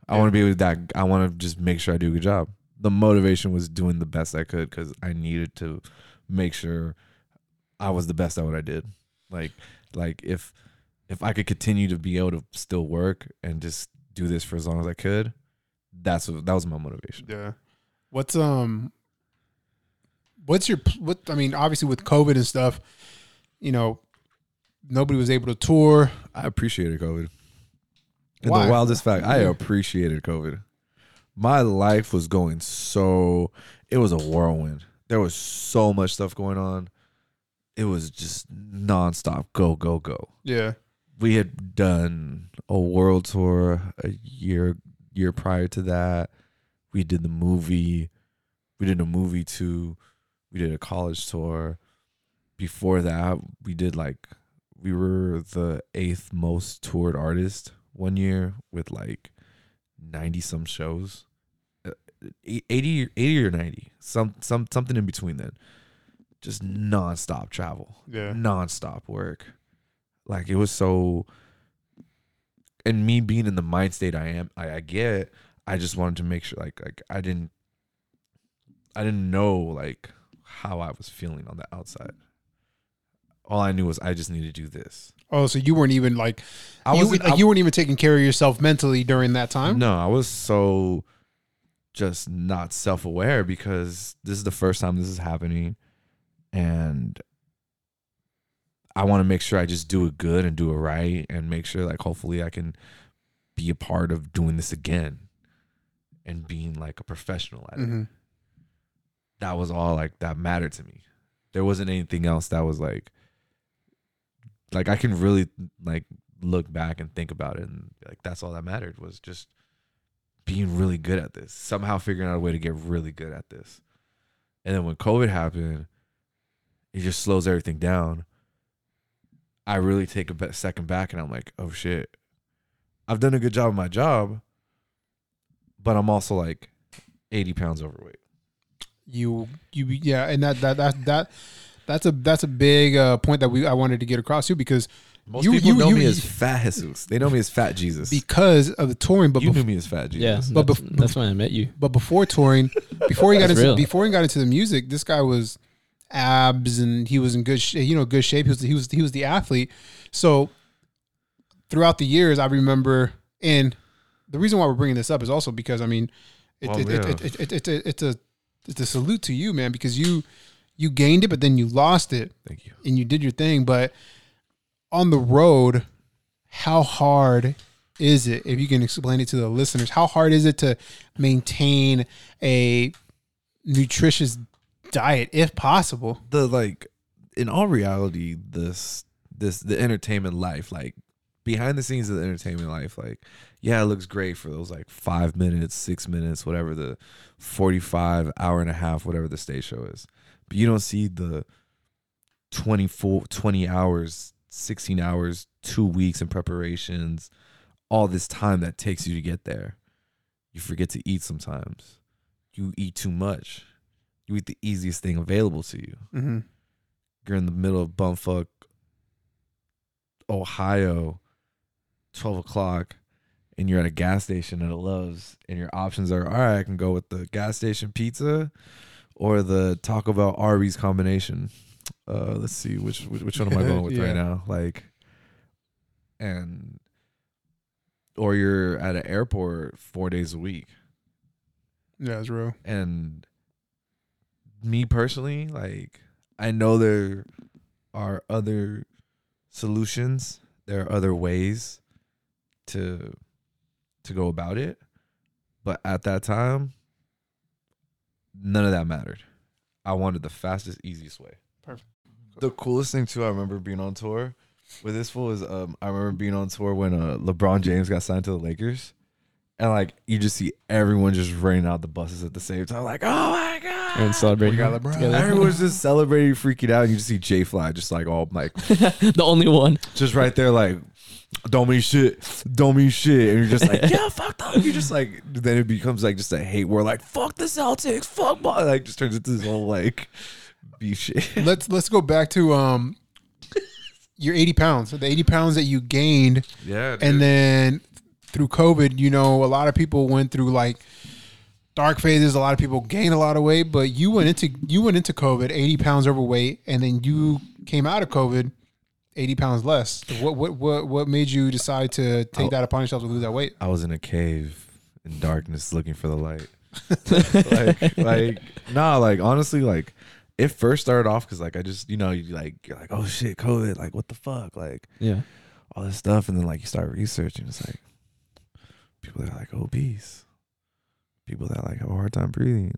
I want to be able to that I want to just make sure I do a good job. The motivation was doing the best I could cuz I needed to make sure I was the best at what I did. Like like if if I could continue to be able to still work and just do this for as long as I could, that's what, that was my motivation. Yeah. What's um what's your what I mean, obviously with COVID and stuff, you know, nobody was able to tour. I appreciated COVID. And Why? the wildest fact, I appreciated COVID. My life was going so it was a whirlwind. There was so much stuff going on. It was just nonstop. Go, go, go. Yeah. we had done a world tour a year year prior to that. We did the movie. We did a movie too. We did a college tour. Before that, we did like we were the eighth most toured artist one year with like 90 some shows. Uh, 80 80 or 90. Some some something in between then. Just nonstop travel Yeah. nonstop work. Like it was so and me being in the mind state I am I, I get, I just wanted to make sure like like I didn't I didn't know like how I was feeling on the outside. All I knew was I just need to do this. Oh, so you weren't even like I was like, you weren't even taking care of yourself mentally during that time? No, I was so just not self aware because this is the first time this is happening. And I want to make sure I just do it good and do it right and make sure like hopefully I can be a part of doing this again and being like a professional at it. Mm-hmm. That was all like that mattered to me. There wasn't anything else that was like like I can really like look back and think about it and like that's all that mattered was just being really good at this. Somehow figuring out a way to get really good at this. And then when COVID happened, it just slows everything down. I really take a second back and I'm like, oh shit. I've done a good job of my job, but I'm also like 80 pounds overweight. You you yeah, and that that that that that's a that's a big uh, point that we I wanted to get across too because Most You- people you- know you- me as Fat Jesus. They know me as Fat Jesus. because of the touring, but you bef- knew me as Fat Jesus. Yeah, Jesus. But that's, bef- that's when I met you. but before touring, before he got into real. before he got into the music, this guy was abs and he was in good sh- you know good shape. He was he was he was the athlete. So throughout the years, I remember and the reason why we're bringing this up is also because I mean, it, Well, it, yeah. it, it, it, it, it, it's a it's a salute to you, man, because you you gained it, but then you lost it, Thank you. and you did your thing. But on the road, how hard is it? If you can explain it to the listeners, how hard is it to maintain a nutritious diet, if possible? the like in all reality this this the entertainment life like behind the scenes of the entertainment life like yeah it looks great for those like five minutes six minutes whatever the 45 hour and a half whatever the stage show is. But you don't see the 24 20 hours 16 hours two weeks in preparations all this time that takes you to get there. You forget to eat sometimes. You eat too much. You eat the easiest thing available to you. Mm-hmm. you're in the middle of bumfuck Ohio, twelve o'clock, and you're at a gas station at a Love's, and your options are all right. I can go with the gas station pizza, or the Taco Bell Arby's combination. Uh, let's see which which, which one am I going with Yeah. right now? Like, and or you're at an airport four days a week Yeah, it's real. and me personally like i know there are other solutions there are other ways to to go about it but at that time none of that mattered i wanted the fastest easiest way Perfect. the coolest thing too i remember being on tour with this fool is um i remember being on tour when uh lebron james got signed to the lakers and like you just see everyone just running out the buses at the same time like oh my god And celebrating. We got LeBron. together. Everyone's just celebrating, freaking out. And you just see J Fly just like all like the only one. just right there, like don't mean shit, don't mean shit, and you're just like yeah, fuck them. You're just like then it becomes like just a hate war, like fuck the Celtics, fuck ball, like just turns into this whole like beef shit. let's let's go back to um your 80 pounds the 80 pounds that you gained. Yeah, and then through covid you know a lot of people went through like dark phases. A lot of people gained a lot of weight but you went into you went into covid 80 pounds overweight and then you came out of covid 80 pounds less what what what, what made you decide to take Oh. that upon yourself to lose that weight I was in a cave in darkness looking for the light. like, like, nah, like honestly, like it first started off because like I just, you know, you like you're like, oh shit, COVID, like what the fuck, like Yeah. all this stuff, and then like you start researching, it's like people that are like obese, people that like have a hard time breathing,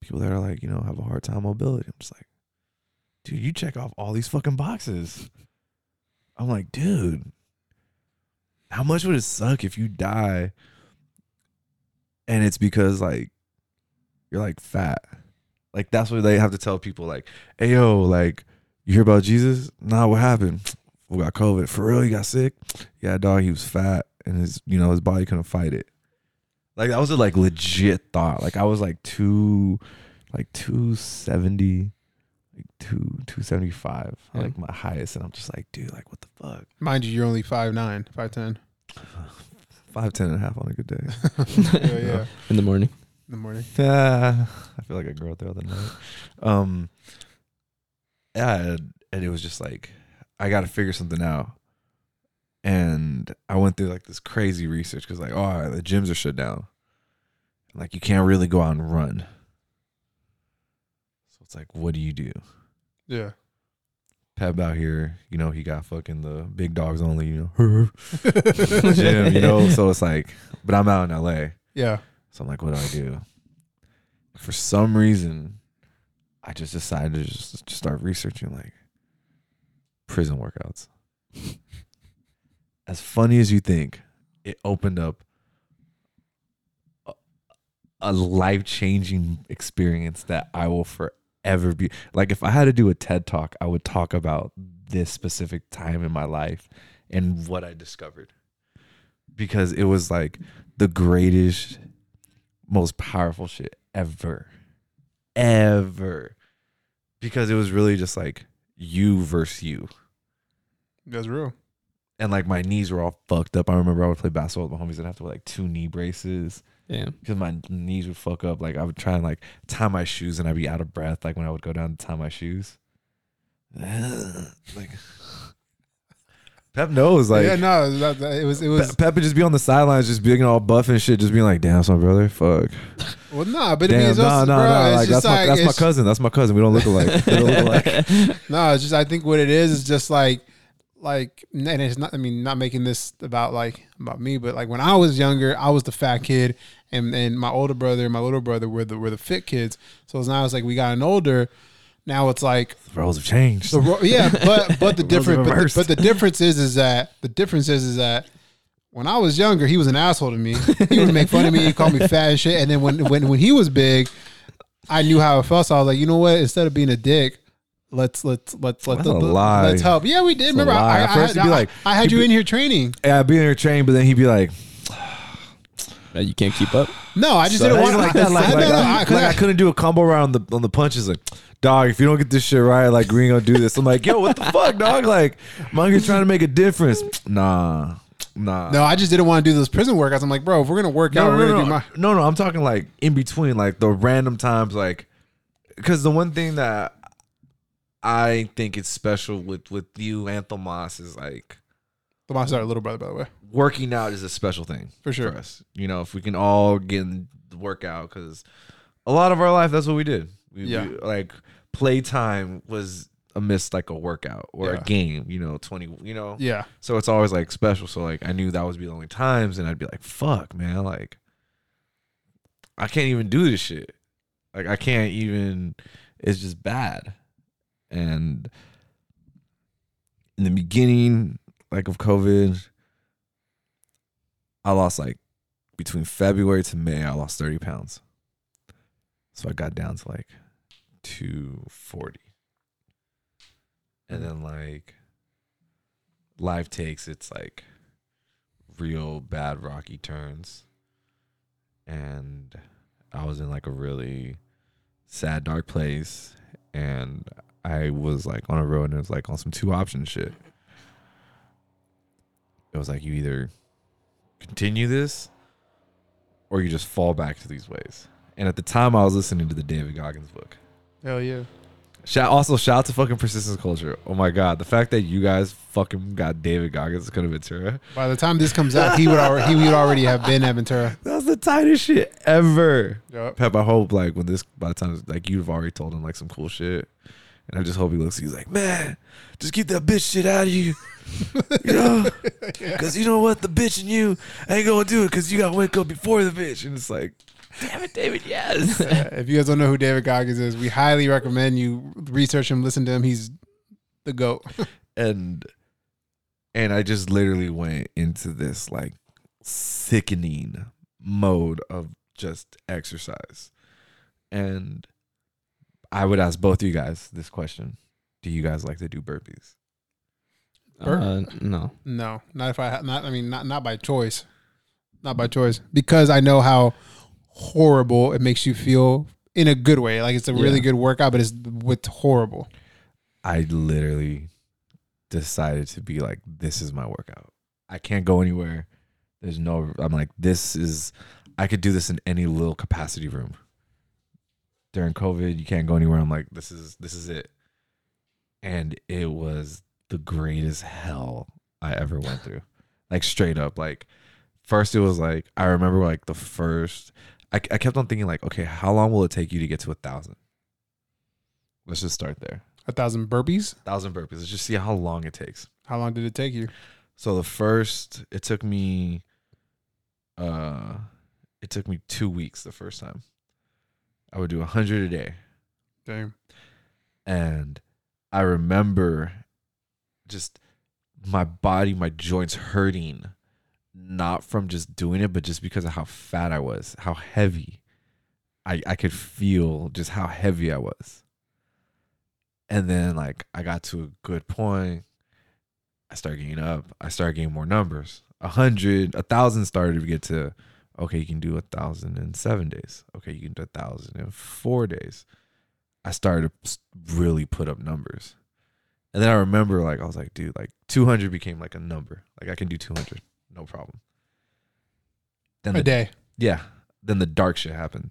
people that are like you know have a hard time mobility. I'm just like, dude, you check off all these fucking boxes. I'm like, dude, how much would it suck if you die and it's because like you're like fat? Like that's what they have to tell people. Like, hey yo, like you hear about Jesus? Nah, what happened? We got COVID. For real, he got sick. Yeah, dog, he was fat and his you know his body couldn't fight it. Like that was a like legit thought. Like I was like two, like two seventy, two two seventy five, Yeah. like my highest, and I'm just like, dude, like what the fuck? mind you you're only 5'9 5'10 Five ten and a half on a good day. yeah yeah In the morning. in the morning Yeah, I feel like I grew up the other night. Um, yeah, and- and it was just like I got to figure something out, and I went through like this crazy research because like, oh, the gyms are shut down, like you can't really go out and run. It's like, what do you do? yeah Pep out here, you know, he got fucking the big dogs only, you know, gym, you know. So it's like, but I'm out in LA. yeah So I'm like, what do I do? For some reason, I just decided to just, just start researching like prison workouts. as funny as you think, it opened up a, a life changing experience that I will forever be like. If I had to do a TED talk, I would talk about this specific time in my life and what I discovered because it was like the greatest most powerful shit ever. Ever. Because it was really just like you versus you. that's real And like my knees were all fucked up. I remember I would play basketball with my homies and have to wear like two knee braces Damn. because my knees would fuck up. Like I would try and like tie my shoes and I'd be out of breath like when I would go down to tie my shoes. like Pep Pep knows. Like yeah, no, that, that- it was it was Pe- Pep would just be on the sidelines, just being all buff and shit, just being like, "Damn, that's my brother. Fuck. well, nah, but I mean, Damn, it's no, also, no, bro, no. it's Like just that's my that's my cousin. That's my cousin. We don't look alike. We don't look alike. No, it's just I think what it is is just like like and it's not I mean not making this about like about me, but like when I was younger, I was the fat kid and and my older brother and my little brother were the were the fit kids. So now it's like we gotten older. Now it's like The roles have changed. the ro- yeah, but but the Roles different but the, but the difference is is that the difference is is that when I was younger, he was an asshole to me. He would make fun of me, he called me fat and shit. And then when when when he was big, I knew how it felt. So I was like, you know what? Instead of being a dick, let's let's let's let's That's a lie. let's help. Yeah, we did. That's Remember. I, I, first had, he'd be I- like- I had you be- in here training. yeah, I'd be in here training, but then he'd be like, That you can't keep up. No, I just so didn't want even like that. Like, I, like, no, no, like, I- like I I- couldn't do a combo round on the on the punches. Like, dog, if you don't get this shit right, like we ain't gonna do this. I'm like, yo, what the fuck, dog? Like, I'm out here trying to make a difference. Nah, nah. No, I just didn't want to do those prison workouts. I'm like, bro, if we're gonna work out, no, we're no, gonna no, do my. no, no. I'm talking like in between, like the random times, like because the one thing that I think it's special with with you and Tomas is like The monster, our little brother, by the way, working out is a special thing for sure. for us. You know, if we can all get in the workout, because a lot of our life, that's what we did. We, Yeah. we- like playtime was a miss, like a workout or Yeah. a game. You know, twenty. You know, Yeah, so it's always like special. So like I knew that was be the only times, and I'd be like, "Fuck, man! Like I can't even do this shit. Like I can't even. It's just bad." And in the beginning, like of COVID, I lost like between February to May, I lost thirty pounds. So I got down to like two forty, and then like life takes its like real bad rocky turns. And i was in like a really sad dark place. And i was like on a road and it was like on some two option shit it was like you either continue this or you just fall back to these ways and at the time i was listening to the david goggins book hell yeah. Shout also shout out to fucking persistence culture. Oh my god, the fact that you guys fucking got David Goggins could have Ventura. By the time this comes out, he would already he would already have been at Ventura. That was the tightest shit ever. Yep. Pep, I hope like when this by the time like you've already told him like some cool shit. And I just hope he looks he's like, Man, just keep that bitch shit out of you. You know? Cause you know what? The bitch and you ain't gonna do it because you gotta wake up before the bitch. And it's like, damn it, David, yes. Uh, if you guys don't know who David Goggins is, we highly recommend you research him, listen to him. He's the goat. and and I just literally went into this like sickening mode of just exercise. And I would ask both of you guys this question. Do you guys like to do burpees? Uh, no. No, not if I ha- not. I mean, not not by choice, not by choice, because I know how horrible it makes you feel in a good way. Like it's a really Yeah. good workout, but it's with horrible. I literally decided to be like, this is my workout. I can't go anywhere. There's no, I'm like, this is, I could do this in any little capacity room. During COVID, you can't go anywhere. I'm like, this is, this is it. And it was the greatest hell I ever went through. Like, straight up. Like, first, it was like, I remember like the first, I, I kept on thinking, like, okay, how long will it take you to get to a thousand? Let's just start there A thousand burpees. thousand burpees. Let's just see how long it takes. How long did it take you? So the first, it took me, uh, it took me two weeks the first time. I would do a hundred a day, Damn. and I remember just my body, my joints hurting, not from just doing it, but just because of how fat I was, how heavy. I I could feel just how heavy I was. And then like I got to a good point. I started getting up. I started getting more numbers. A hundred, a thousand started to get to okay, you can do a thousand in seven days. Okay, you can do a thousand in four days. I started to really put up numbers. And then I remember like I was like, dude, like 200 became like a number. Like I can do 200, no problem. Then A the, day. yeah, then the dark shit happened.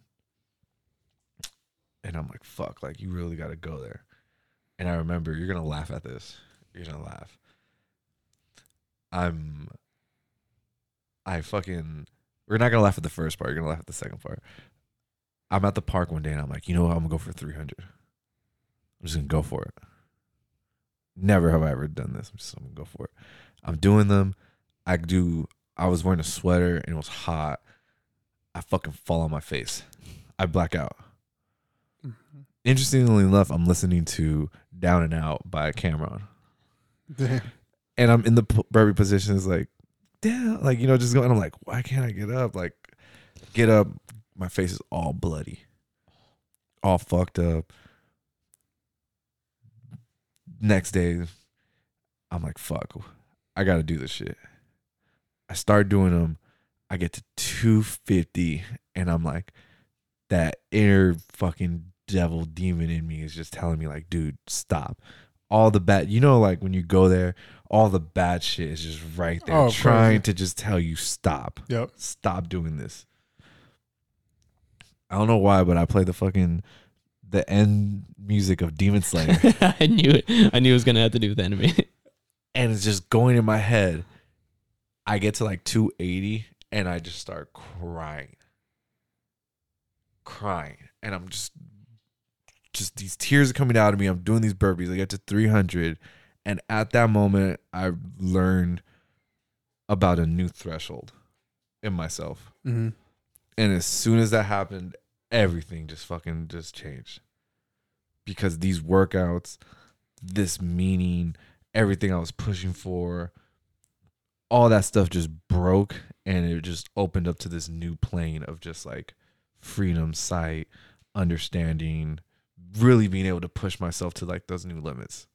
And I'm like, fuck, like you really got to go there. And I remember you're going to laugh at this. You're going to laugh. I'm I fucking we're not gonna laugh at the first part, you're gonna laugh at the second part. I'm at the park one day and I'm like, you know what, I'm gonna go for three hundred. I'm just gonna go for it. Never have I ever done this. I'm just I'm gonna go for it. I'm doing them. I do I was wearing a sweater and it was hot. I fucking fall on my face. I black out. Mm-hmm. Interestingly enough, I'm listening to Down and Out by Cam'ron Damn. and I'm in the burpee position. It's like, damn, like you know, just going. I'm like, why can't I get up? Like, get up. My face is all bloody, all fucked up. Next day, I'm like, fuck, I gotta do this shit. I start doing them. I get to 250, and I'm like, that inner fucking devil demon in me is just telling me, like, dude, stop all the bad you know like when you go there all the bad shit is just right there Oh, trying yeah. to just tell you stop Yep. stop doing this i don't know why but i play the fucking the end music of demon slayer I knew it. I knew it was gonna have to do with anime. and it's just going in my head i get to like 280 and i just start crying crying and i'm just just these tears are coming out of me. I'm doing these burpees. I get to 300 and at that moment i learned about a new threshold in myself. Hmm and as soon as that happened everything just fucking just changed. Because these workouts this meaning everything i was pushing for all that stuff just broke and it just opened up to this new plane of just like freedom sight understanding really being able to push myself to like those new limits.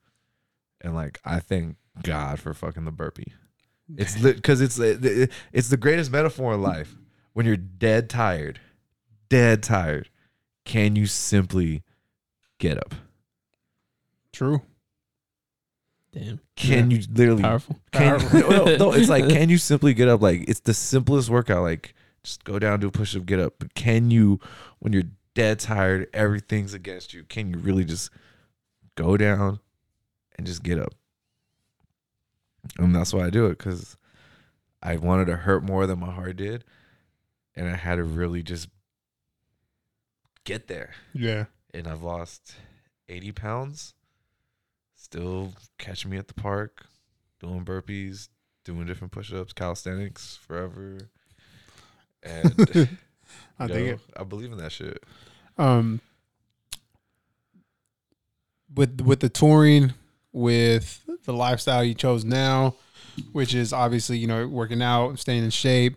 And like i thank god for fucking the burpee. It's because it's uh, it's the greatest metaphor in life. When you're dead tired dead tired can you simply get up? True. Damn, can you literally powerful. can, Powerful. no, no, no, it's like can you simply get up? Like it's the simplest workout like just go down do a push-up get up. But can you when you're dead tired everything's against you can you really just go down and just get up and that's why i do it because i wanted to hurt more than my heart did and i had to really just get there Yeah. and I've lost 80 pounds. Still catching me at the park, doing burpees, doing different push ups, calisthenics forever. And I you think it. I believe in that shit. Um, with with the touring, with the lifestyle you chose now, which is obviously you know working out, staying in shape.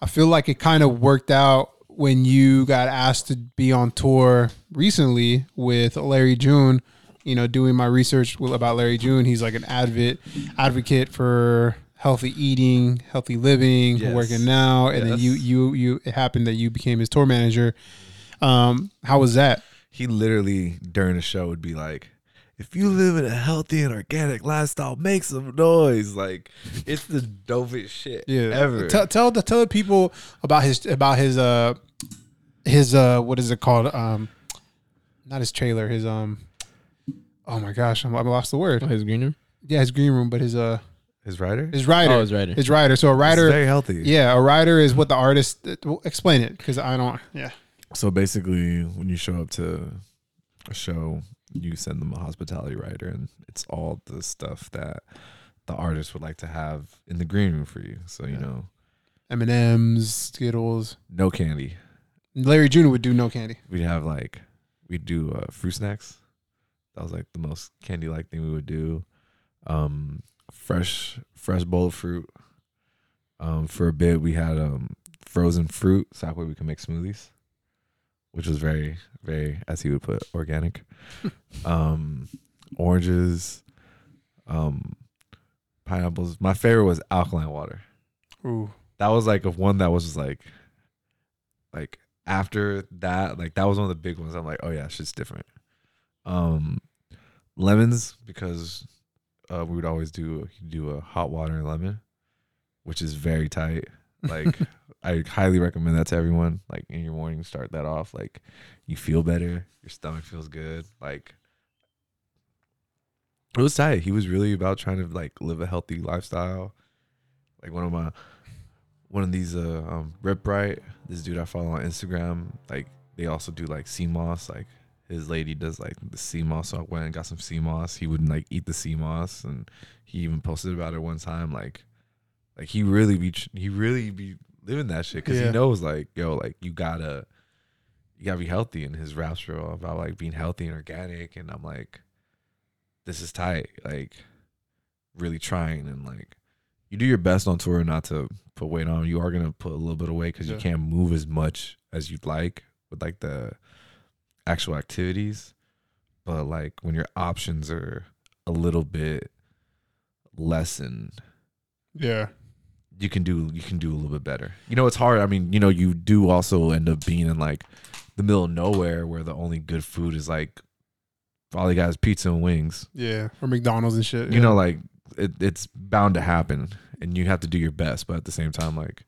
I feel like it kind of worked out when you got asked to be on tour recently with Larry June. You know, doing my research about Larry June, he's like an advocate advocate for healthy eating, healthy living, Yes. working now, and then you you you it happened that you became his tour manager. Um, how was that? He literally, during the show, would be like, if you live in a healthy and organic lifestyle, make some noise. Like, it's the dopest shit yeah. ever. Tell tell the tell the people about his about his uh his uh what is it called um not his trailer his um oh my gosh I'm, I lost the Oh, word his green room. yeah his green room but his uh His rider? his rider Oh, his rider. his rider so a It's rider very healthy. yeah a rider is what the artist well, explain it because I don't yeah So basically, when you show up to a show, you send them a hospitality rider, and it's all the stuff that the artist would like to have in the green room for you. So you Yeah. know, M and M's Skittles no candy. Larry June would do no candy We'd have like we'd do uh, fruit snacks. That was like the most candy like thing we would do. Um, fresh fresh bowl of fruit. Um, for a bit we had um frozen fruit, so that way we can make smoothies, which was very very as he would put organic. um, oranges, um, pineapples. My favorite was alkaline water ooh that was like a one that was just like like after that like that was one of the big ones i'm like oh yeah shit's different um lemons because uh we would always do do a hot water and lemon which is very tight. Like i highly recommend that to everyone. Like in your morning start that off like you feel better your stomach feels good like it was tight. He was really about trying to like live a healthy lifestyle. Like one of my one of these uh um Rip Bright, this dude I follow on Instagram, like they also do like sea moss, like his lady does like the sea moss. So I went and got some sea moss. He would like eat the sea moss and he even posted about it one time, like like he really be he really be living that shit because Yeah. he knows like yo like you gotta you gotta be healthy and his raps are all about like being healthy and organic and I'm like this is tight like really trying and like you do your best on tour not to put weight on you are gonna put a little bit of weight because Yeah. you can't move as much as you'd like with like the actual activities but like when your options are a little bit lessened Yeah. you can do you can do a little bit better. You know, it's hard. I mean, you know, you do also end up being in like the middle of nowhere where the only good food is like all they got is pizza and wings. Yeah. Or McDonald's and shit. You know, like it, it's bound to happen, and you have to do your best. But at the same time, like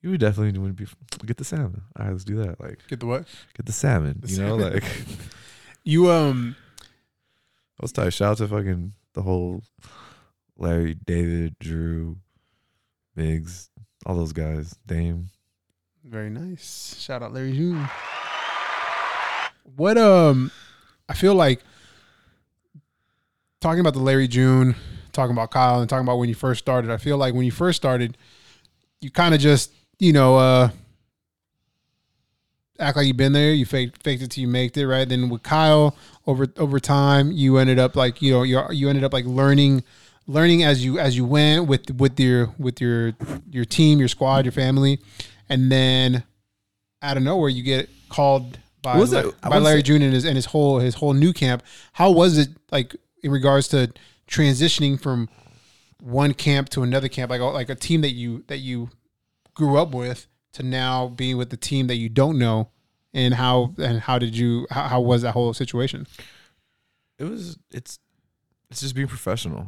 you would definitely want to be get the salmon. All right, let's do that. Like get the what? get the salmon. The you know, like You um I was tight. Shout out to fucking the whole Larry, David, Drew, Biggs, all those guys. Dame. very nice. Shout out Larry June. What um I feel like talking about the Larry June, talking about Kyle and talking about when you first started, I feel like when you first started, you kind of just, you know, uh act like you've been there, you faked faked it till you made it, right? Then with Kyle over over time, you ended up like, you know, you you ended up like learning learning as you as you went with with your with your your team, your squad, your family, and then out of nowhere you get called by What was La- that? I by Larry say- June and his and his whole his whole new camp. How was it like in regards to transitioning from one camp to another camp, like like a team that you that you grew up with to now being with the team that you don't know, and how and how did you how, how was that whole situation? it was it's it's just being professional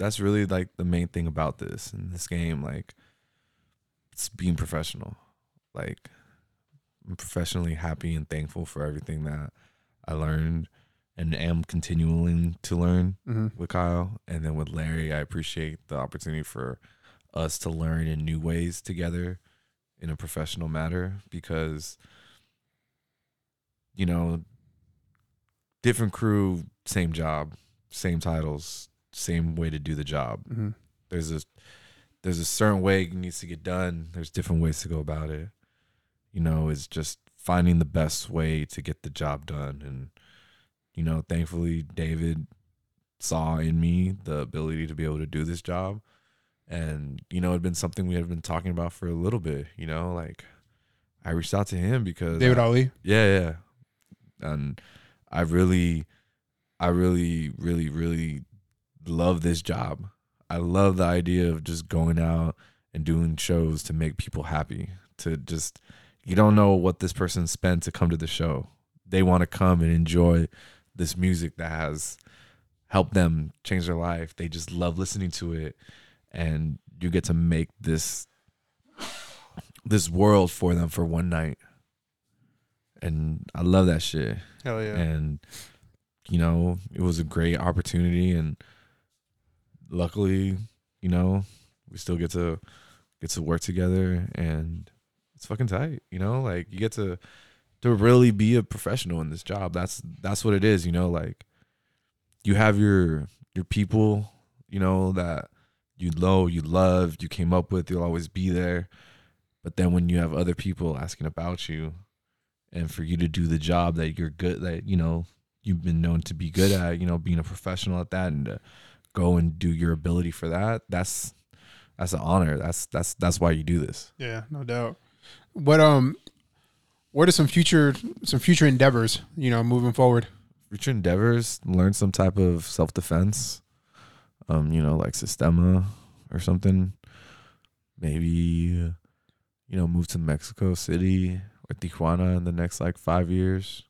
that's really like the main thing about this in this game like it's being professional like i'm professionally happy and thankful for everything that i learned and am continuing to learn Mm-hmm. with kyle and then with larry i appreciate the opportunity for us to learn in new ways together in a professional manner because you know different crew, same job, same titles, same way to do the job. Mm-hmm. There's a there's a certain way it needs to get done. There's different ways to go about it. You know, it's just finding the best way to get the job done. And you know, thankfully, David saw in me the ability to be able to do this job. And you know, it'd been something we had been talking about for a little bit. You know, like I reached out to him because David I- Ally. yeah, yeah. And I really, I really, really, really love this job. I love the idea of just going out and doing shows to make people happy. To just, you don't know what this person spent to come to the show. They want to come and enjoy this music that has helped them change their life. They just love listening to it. And you get to make this this world for them for one night and I love that shit. Hell yeah. And you know, it was a great opportunity, and luckily, you know, we still get to get to work together, and it's fucking tight. You know, like you get to to really be a professional in this job. That's that's what it is. You know, like you have your your people, you know, that you know, you love, you came up with, you'll always be there. But then when you have other people asking about you, and for you to do the job that you're good that you know you've been known to be good at you know being a professional at that and to go and do your ability for that that's that's an honor that's that's that's why you do this Yeah, no doubt. What um, what are some future some future endeavors? You know, moving forward. future endeavors learn some type of self-defense um you know like Systema or something. Maybe you know move to mexico city or tijuana in the next like five years.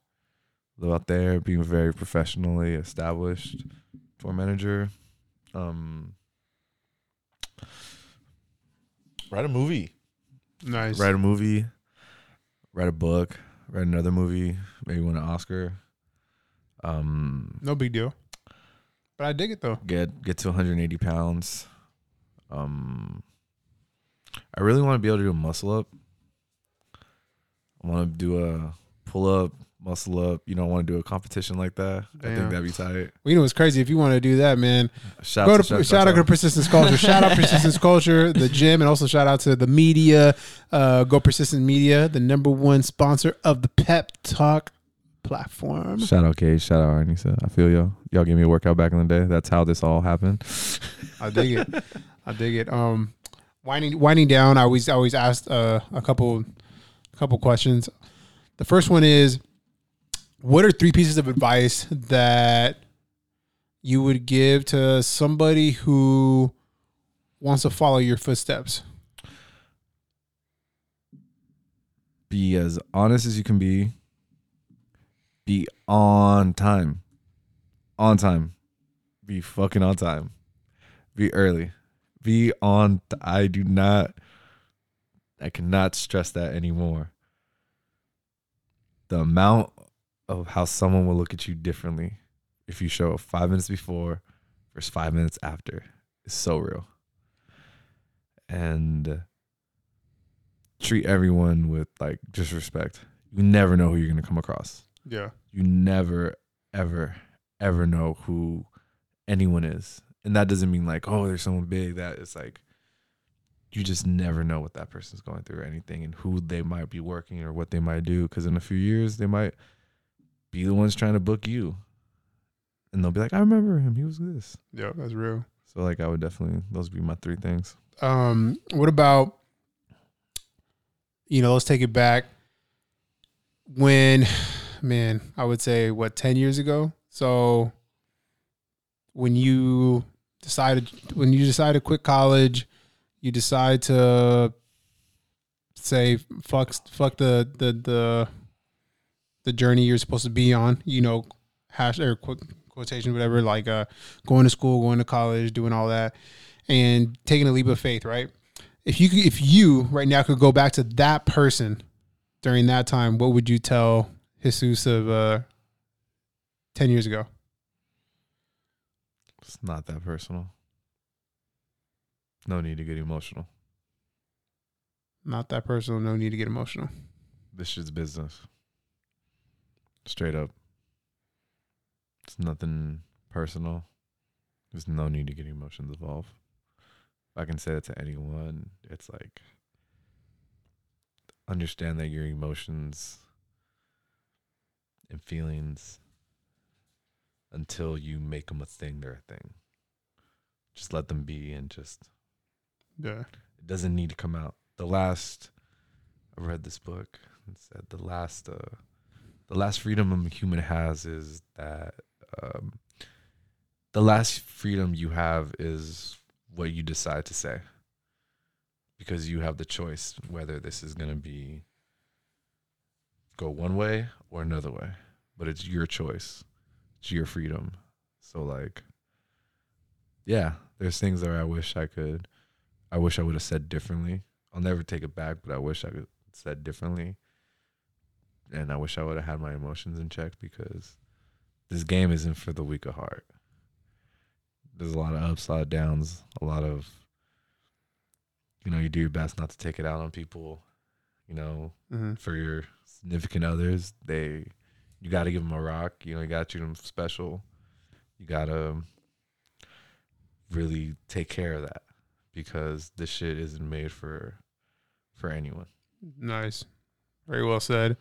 Live out there being very professionally established tour manager. Um write a movie. Nice. write a movie. Write a book. Write another movie. Maybe win an oscar. Um No big deal. But I dig it though. get get to 180 pounds um I really want to be able to do a muscle up. I want to do a pull up, muscle up. You know, I want to do a competition like that. I think that'd be tight. Well, you know what's crazy? If you want to do that, man, Shout go out to Chef shout out to Persistence Culture. shout out Persistence Culture, the gym, and also shout out to the media. Uh, go Persistence Media, the number one sponsor of the Pep Talk platform. Shout out Gage. Shout out Arnisa. I feel y'all. Y'all gave me a workout back in the day. That's how this all happened. I dig it. I dig it. Um, winding winding down. I always I always asked uh, a couple couple questions. The first one is, what are three pieces of advice that you would give to somebody who wants to follow your footsteps? Be as honest as you can be. Be on time. On time. Be fucking on time. Be early. Be on. I do not. I cannot stress that anymore. The amount of how someone will look at you differently if you show up five minutes before versus five minutes after is so real. And uh, treat everyone with like just respect. You never know who you're gonna come across. Yeah. You never, ever, ever know who anyone is. And that doesn't mean like, oh, there's someone big that it's like you just never know what that person's going through or anything and who they might be working or what they might do. Cause in a few years they might be the ones trying to book you. And they'll be like, I remember him. He was this. Yeah, that's real. So like I would definitely those would be my three things. Um, what about you know, let's take it back when man, I would say what 10 years ago. So when you decided when you decided to quit college, you decide to say fuck fuck the the the the journey you're supposed to be on, you know, hash or quote, quotation whatever like uh going to school, going to college, doing all that and taking a leap of faith, right? If you could, if you right now could go back to that person during that time, what would you tell Jesus of uh, ten years ago? It's not that personal. No need to get emotional. Not that personal. No need to get emotional. This shit's business. Straight up. It's nothing personal. There's no need to get emotions involved. If I can say that to anyone, it's like understand that your emotions and feelings until you make them a thing, they're a thing. Just let them be and just Yeah. it doesn't need to come out. The last I read this book and said the last uh the last freedom a human has is that um the last freedom you have is what you decide to say. Because you have the choice whether this is gonna be go one way or another way. But it's your choice. It's your freedom. So like yeah, there's things that I wish I could I wish I would have said differently. I'll never take it back, but I wish I could have said differently. And I wish I would have had my emotions in check because this game isn't for the weak of heart. There's a lot of ups, a lot of downs, a lot of you know, you do your best not to take it out on people. You know, Mm-hmm. for your significant others, they you got to give them a rock. You know, you got to treat them special. You got to really take care of that because this shit isn't made for for anyone. Nice. Very well said.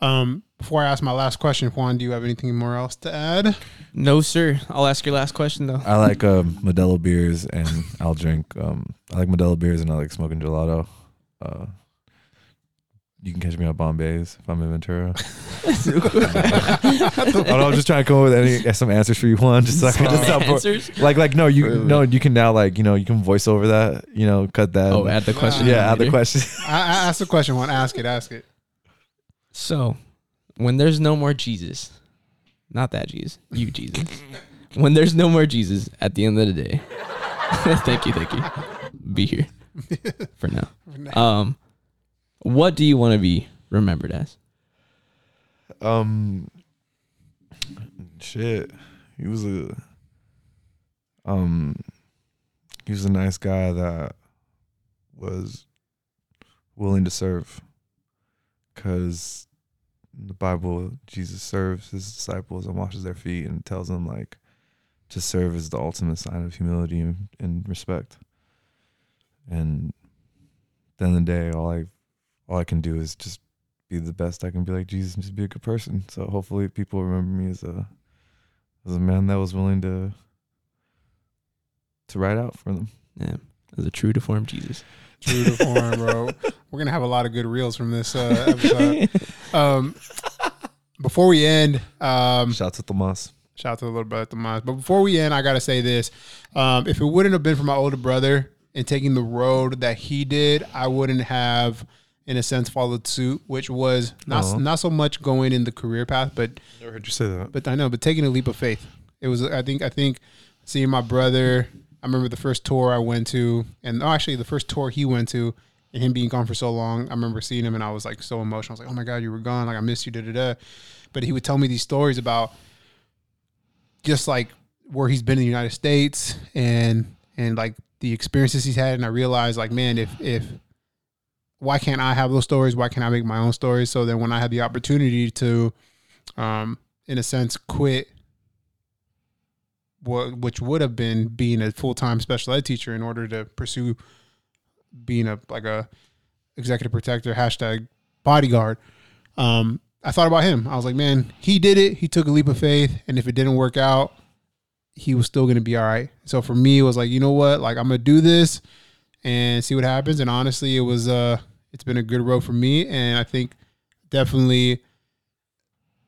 Um, before I ask my last question, Juan, do you have anything more else to add? No, sir. I'll ask your last question though. I like um, Modelo beers and I'll drink. Um, I like Modelo beers and I like smoking gelato. Uh, you can catch me at Bombay's if I'm in Ventura. I don't know, I'm just trying to come up with any some answers for you, Juan. Just so I can just Uh, stop Answers? like like no you Really? no you can now like you know you can voice over that you know cut that Oh, add the question. yeah add the later. question I, I ask the question, Juan. Ask it. Ask it. So, when there's no more Jesus, not that Jesus, you Jesus. when there's no more Jesus at the end of the day, thank you, thank you. Be here for now. Um, what do you want to be remembered as? um shit he was a um he was a nice guy that was willing to serve. Because the Bible, Jesus serves his disciples and washes their feet and tells them like to serve is the ultimate sign of humility and, and respect. And at the end of the day, all I all I can do is just be the best I can be like Jesus and just be a good person. So hopefully people remember me as a as a man that was willing to to ride out for them. Yeah, as a true to form Jesus. True to form, bro. We're gonna have a lot of good reels from this uh, episode. um, before we end, um, Shout out to Tomas. shout out to the little brother Tomas. But before we end, I gotta say this: um, if it wouldn't have been for my older brother and taking the road that he did, I wouldn't have, in a sense, followed suit. Which was not Aw. Uh-huh. not so much going in the career path, but Never heard you say that. but I know, but taking a leap of faith. It was, I think, I think seeing my brother. I remember the first tour I went to, and oh, actually the first tour he went to, and him being gone for so long. I remember seeing him, and I was like so emotional. I was like, "Oh my god, you were gone! Like I missed you." Da da da. But he would tell me these stories about just like where he's been in the United States and and like the experiences he's had, and I realized like, man, if if why can't I have those stories? Why can't I make my own stories? So then when I had the opportunity to, um, in a sense, quit what which would have been being a full time special ed teacher in order to pursue being a like a executive protector hashtag bodyguard. Um, I thought about him. I was like, man, he did it. He took a leap of faith, and if it didn't work out, he was still gonna be all right. So for me, it was like, you know what? Like I'm gonna do this and see what happens. And honestly, it was uh, it's been a good road for me, and I think definitely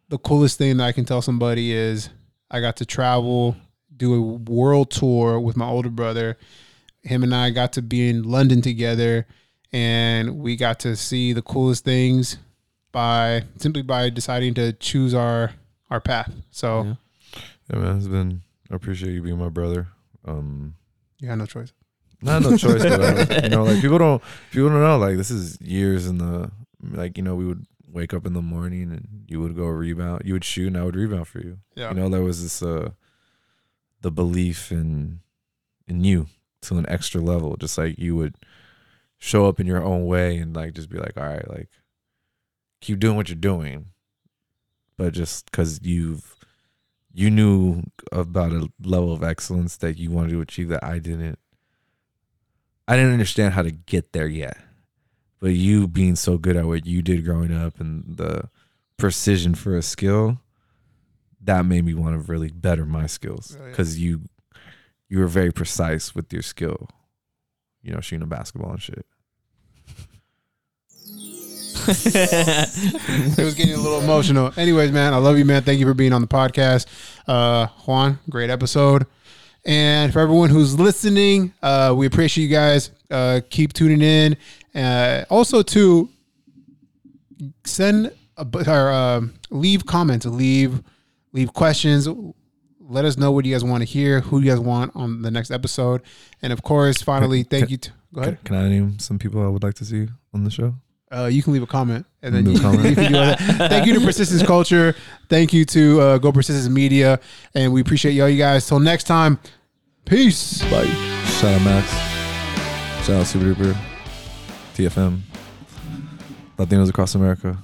the coolest thing that I can tell somebody is I got to travel, do a world tour with my older brother. Him and I got to be in London together, and we got to see the coolest things by simply by deciding to choose our our path. So Yeah. Yeah, man, it's been. I appreciate you being my brother. Um, you had no choice. Not no choice, but uh, you know, like people don't people don't know. Like this is years in the like you know we would wake up in the morning and you would go rebound, you would shoot, and I would rebound for you. Yeah. You know, there was this uh the belief in in you to an extra level. Just like you would show up in your own way and like just be like, all right, like keep doing what you're doing, but just because you've you knew about a level of excellence that you wanted to achieve that I didn't. I didn't understand how to get there yet, but you being so good at what you did growing up and the precision for a skill, that made me want to really better my skills Oh, yeah. because you you were very precise with your skill. You know, shooting a basketball and shit. it was getting a little emotional. Anyways, man, I love you, man. Thank you for being on the podcast. Uh, Juan, great episode. And for everyone who's listening, uh, we appreciate you guys. Uh, keep tuning in. Uh, also, to send a, or um, leave comments, leave leave questions. Let us know what you guys want to hear, who you guys want on the next episode, and of course, finally, thank you. To, go ahead. Can, can I name some people I would like to see on the show? Uh, you can leave a comment, and then you, comment. you can do that. Thank you to Persistence Culture. Thank you to uh, Go Persistence Media, and we appreciate y'all, you guys. Till next time, peace. Bye. Shout out Max. Shout out Super Duper. TFM. Latinos across America.